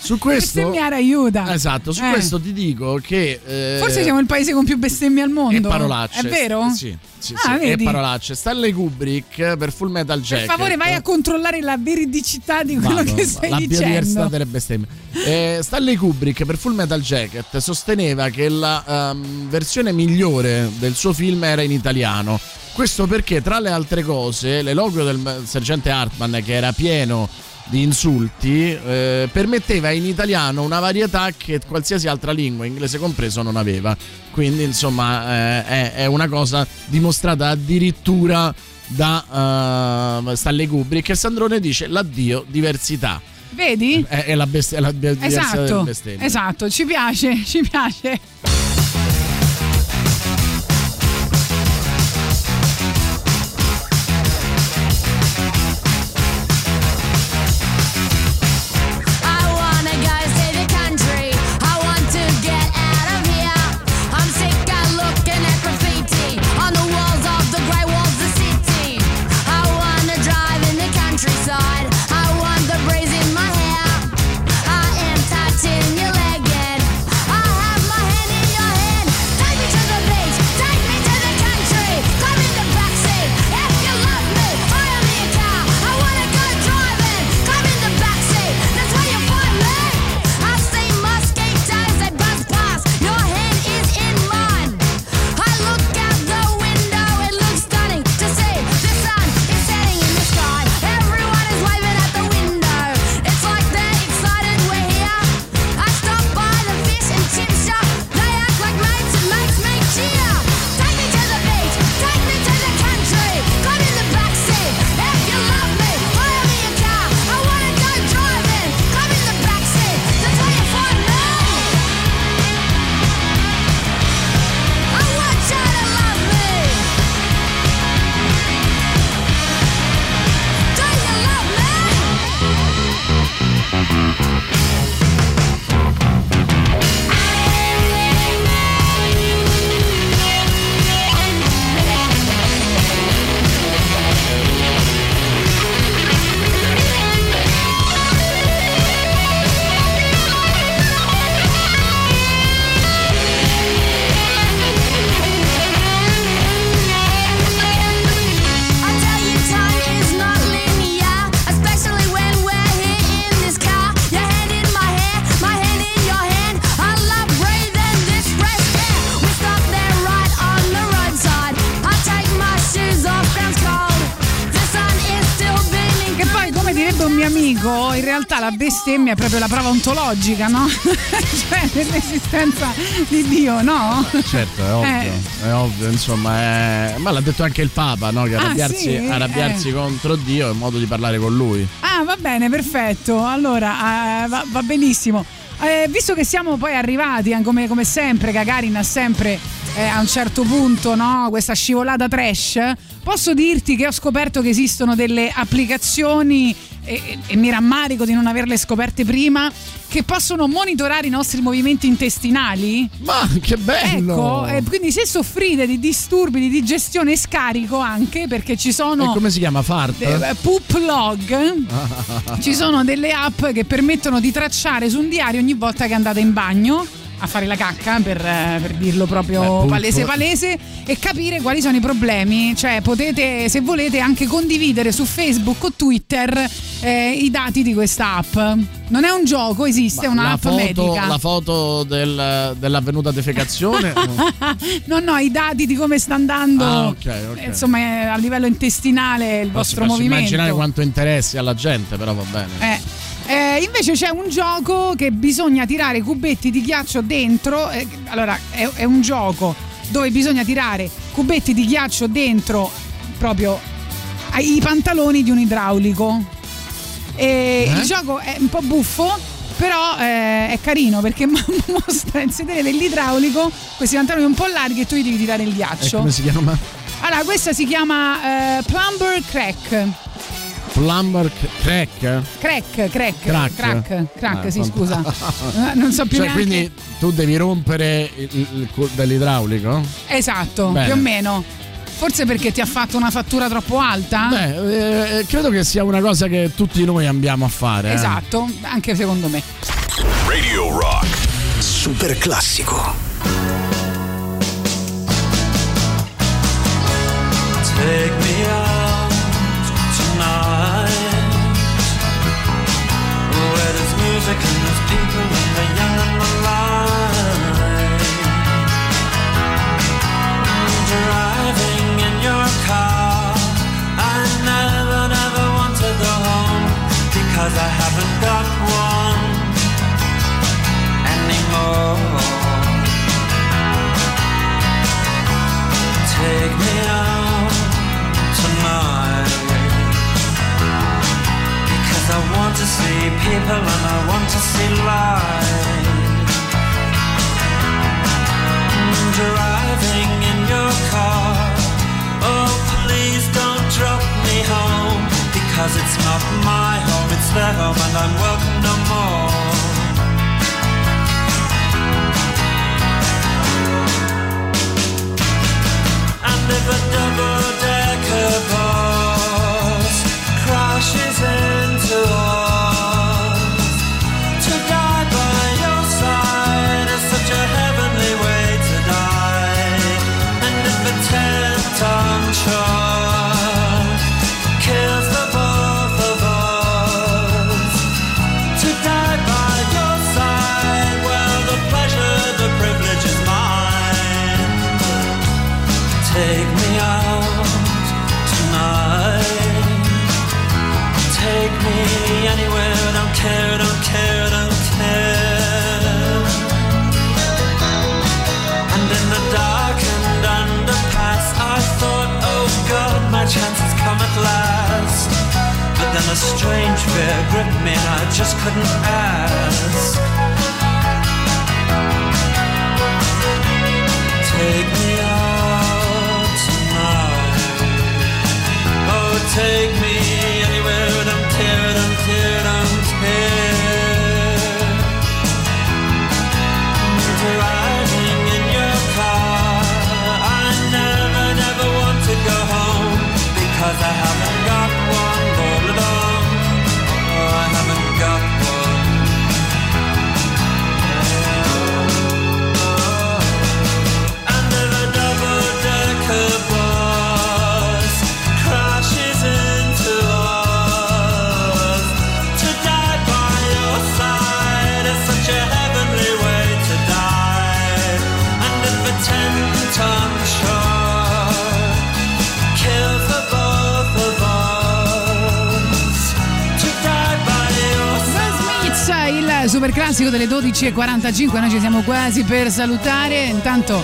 Su questo Bestemmiare aiuta. Esatto, su Eh. questo ti dico che eh, Forse siamo il paese con più bestemmie al mondo. e parolacce. È vero? Sì, sì, Ah, sì, e vedi? parolacce. Stanley Kubrick per Full Metal Per Jacket. favore, vai a controllare la veridicità di quello Vado, che stai la biodiversità dicendo. delle bestemmie. Eh, Stanley Kubrick per Full Metal Jacket sosteneva che la ehm, versione migliore del suo film era in italiano. Questo perché, tra le altre cose, l'eloquio del sergente Hartman, che era pieno di insulti eh, permetteva in italiano una varietà che qualsiasi altra lingua, inglese compreso, non aveva. Quindi, insomma, eh, è, è una cosa dimostrata addirittura da uh, Stanley Kubrick. E Sandrone dice l'addio diversità. Vedi? È, è la, best- è la Esatto, bestemmia. esatto, ci piace, ci piace. Bestemmia è proprio la prova ontologica, no? cioè, dell'esistenza di Dio, no? Certo, è ovvio, Eh. è ovvio, insomma, è- ma l'ha detto anche il Papa, no? Che Ah, arrabbiarsi, sì? arrabbiarsi Eh. contro Dio è un modo di parlare con lui. Ah, va bene, perfetto. Allora, eh, va, va benissimo. Eh, visto che siamo poi arrivati, eh, come, come sempre, Gagarin ha sempre eh, a un certo punto no, questa scivolata trash, posso dirti che ho scoperto che esistono delle applicazioni e, e- mi rammarico di non averle scoperte prima che possono monitorare i nostri movimenti intestinali. Ma che bello! Ecco, eh, quindi se soffrite di disturbi di digestione e scarico anche perché ci sono E come si chiama? Fart? eh, poop log ci sono delle app che permettono di tracciare su un diario ogni volta che andate in bagno a fare la cacca per, eh, per dirlo proprio Beh, palese palese e capire quali sono i problemi. Cioè potete se volete anche condividere su Facebook o Twitter eh, i dati di questa app non è un gioco esiste la, un'app foto, medica la foto del- dell'avvenuta defecazione? no no i dati di come sta andando Ah, ok, ok. eh, insomma eh, a livello intestinale il Posso- vostro posso movimento immaginare quanto interessi alla gente, però va bene. Eh, eh, invece c'è un gioco che bisogna tirare cubetti di ghiaccio dentro. eh, allora, è, è un gioco dove bisogna tirare cubetti di ghiaccio dentro proprio ai pantaloni di un idraulico. E Eh? Il gioco è un po' buffo. Però eh, è carino perché mostra il sedere dell'idraulico, questi pantaloni un po' larghi e tu gli devi tirare il E ghiaccio. come si chiama? Allora, questa si chiama eh, Plumber Crack. Plumber crack? Crack, crack, Crack. crack, crack, Ah, sì, scusa. Eh, non so più Cioè, neanche. quindi tu devi rompere il, il- dell'idraulico? Esatto, Bene. più o meno. Forse perché ti ha fatto una fattura troppo alta? Beh, eh, credo che sia una cosa che tutti noi andiamo a fare. eh. Esatto, anche secondo me. Radio Rock. Super classico. Take me I I haven't got one anymore. Take me out tonight because I want to see people and I want to see light. Driving in your car, oh please don't drop me home because it's not my home, it's their home and I'm welcome no more. And if a double-decker bus crashes into strange fear gripped me, and I just couldn't ask. Take super classico delle 12.45, noi ci siamo quasi per salutare. Intanto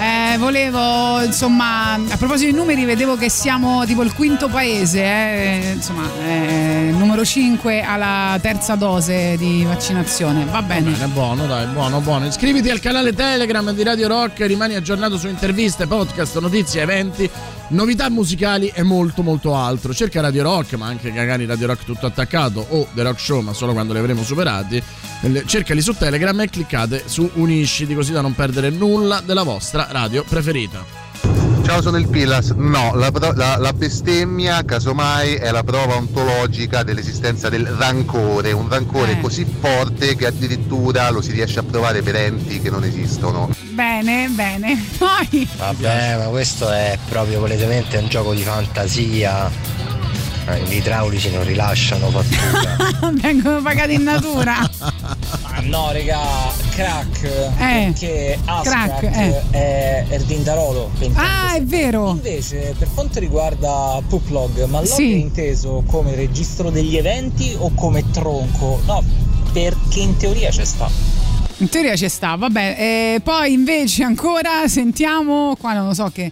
eh, volevo, insomma, a proposito dei numeri, vedevo che siamo tipo il quinto paese, eh, insomma, eh, numero 5 alla terza dose di vaccinazione. Va bene. Bene, buono, dai, buono, buono. Iscriviti al canale Telegram di Radio Rock, rimani aggiornato su interviste, podcast, notizie, eventi, novità musicali e molto molto altro. Cerca Radio Rock, ma anche magari Radio Rock tutto attaccato o The Rock Show, ma solo quando li avremo superati. Eh, Cercali su Telegram e cliccate su Unisciti così da non perdere nulla della vostra radio preferita. Ciao, sono il Pillas. No, la, la- la bestemmia, casomai, è la prova ontologica dell'esistenza del rancore. Un rancore Eh. così forte che addirittura lo si riesce a provare per enti che non esistono. Bene, bene. Poi Vabbè, ma questo è proprio palesemente un gioco di fantasia. Eh, Gli idraulici non rilasciano fattura. vengono pagati in natura. Ah, no, raga, crack. Eh, perché Ascrack crack, eh. è Erdindarolo. Ah, è vero. Invece, per quanto riguarda Puplog, ma log Sì. è inteso come registro degli eventi o come tronco? No, perché in teoria c'è sta. In teoria ci sta, vabbè. E poi invece ancora sentiamo, qua non lo so che...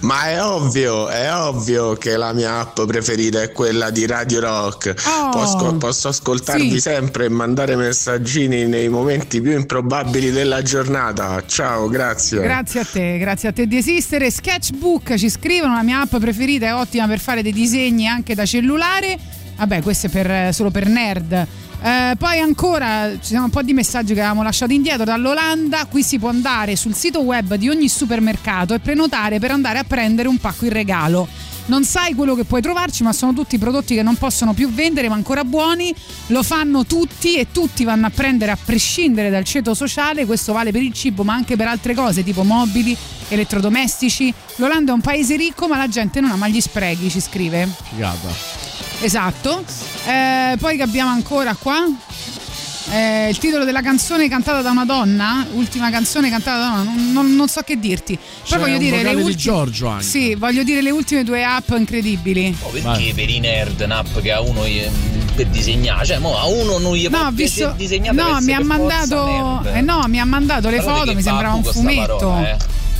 Ma è ovvio, è ovvio che la mia app preferita è quella di Radio Rock. Oh, posso, posso ascoltarvi sì. sempre e mandare messaggini nei momenti più improbabili della giornata. Ciao, grazie. Grazie a te, grazie a te di esistere. Sketchbook ci scrivono, la mia app preferita è ottima per fare dei disegni anche da cellulare. Vabbè, questo è per- solo per nerd. Eh, poi ancora ci sono un po' di messaggi che avevamo lasciato indietro dall'Olanda. Qui si può andare sul sito web di ogni supermercato e prenotare per andare a prendere un pacco in regalo. Non sai quello che puoi trovarci, ma sono tutti prodotti che non possono più vendere, ma ancora buoni. Lo fanno tutti e tutti vanno a prendere a prescindere dal ceto sociale. Questo vale per il cibo, ma anche per altre cose, tipo mobili, elettrodomestici. L'Olanda è un paese ricco, ma la gente non ama gli sprechi, ci scrive. Figata. Esatto. Eh, poi che abbiamo ancora qua? Eh, il titolo della canzone cantata da una donna, ultima canzone cantata da una donna, non, non- non so che dirti. Poi C'è voglio dire le vocale di ultime. Giorgio anche. Sì, voglio dire le ultime due app incredibili. Oh, perché per i nerd un'app che ha uno ehm, per disegnare. Cioè, mo, a uno non gli No, può ho visto. disegnare No, mi ha mandato. Eh no, mi ha mandato le Guardate foto, mi sembrava un fumetto. parola, eh.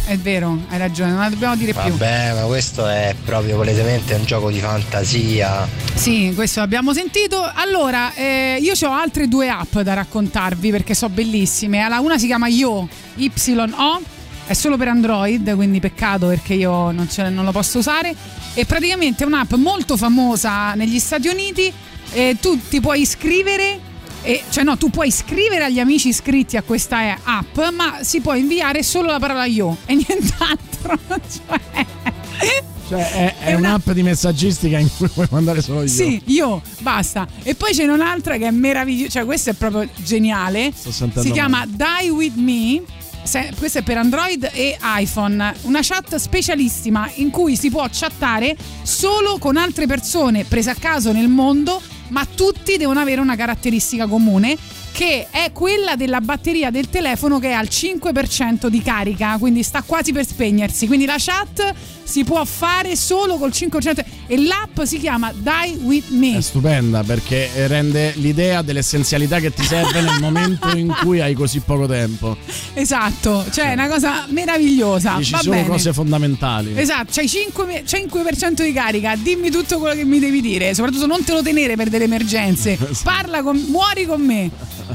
È vero, hai ragione, non la dobbiamo dire più. Vabbè, ma questo è proprio palesemente un gioco di fantasia. Sì, questo l'abbiamo sentito. Allora, eh, io ho altre due app da raccontarvi perché sono bellissime. Allora, una si chiama Yo, YO, è solo per Android, quindi peccato perché io non, ce- non lo posso usare. E praticamente è un'app molto famosa negli Stati Uniti. E tu ti puoi iscrivere. E- cioè no, tu puoi scrivere agli amici iscritti a questa eh, app, ma si può inviare solo la parola io e nient'altro. Cioè, Cioè, è, è un'app di messaggistica in cui puoi mandare solo io. Sì, io, basta. E poi c'è un'altra che è meravigliosa, cioè questa è proprio geniale. Si chiama male. Die With Me. Se- Questa è per Android e iPhone, una chat specialissima in cui si può chattare solo con altre persone prese a caso nel mondo, ma tutti devono avere una caratteristica comune che è quella della batteria del telefono che è al 5% di carica, quindi sta quasi per spegnersi. Quindi la chat si può fare solo col 5% e l'app si chiama Die With Me. È stupenda perché rende l'idea dell'essenzialità che ti serve nel momento in cui hai così poco tempo. Esatto, cioè è una cosa meravigliosa. Dici Va solo bene. cose fondamentali. Esatto, c'hai 5, 5% di carica, dimmi tutto quello che mi devi dire, soprattutto non te lo tenere per delle emergenze. Parla con muori con me.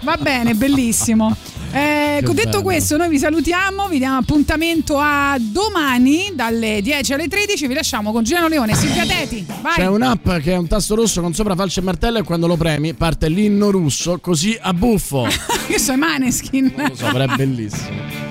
Va bene, bellissimo. Eh, Che detto bello. questo, noi vi salutiamo, vi diamo appuntamento a domani dalle 10 alle 13. Vi lasciamo con Giuliano Leone e Silvia Teti. Vai. C'è un'app che è un tasto rosso con sopra falce e martello e quando lo premi parte l'inno russo così a buffo. Io so i Maneskin. Lo so, però è bellissimo.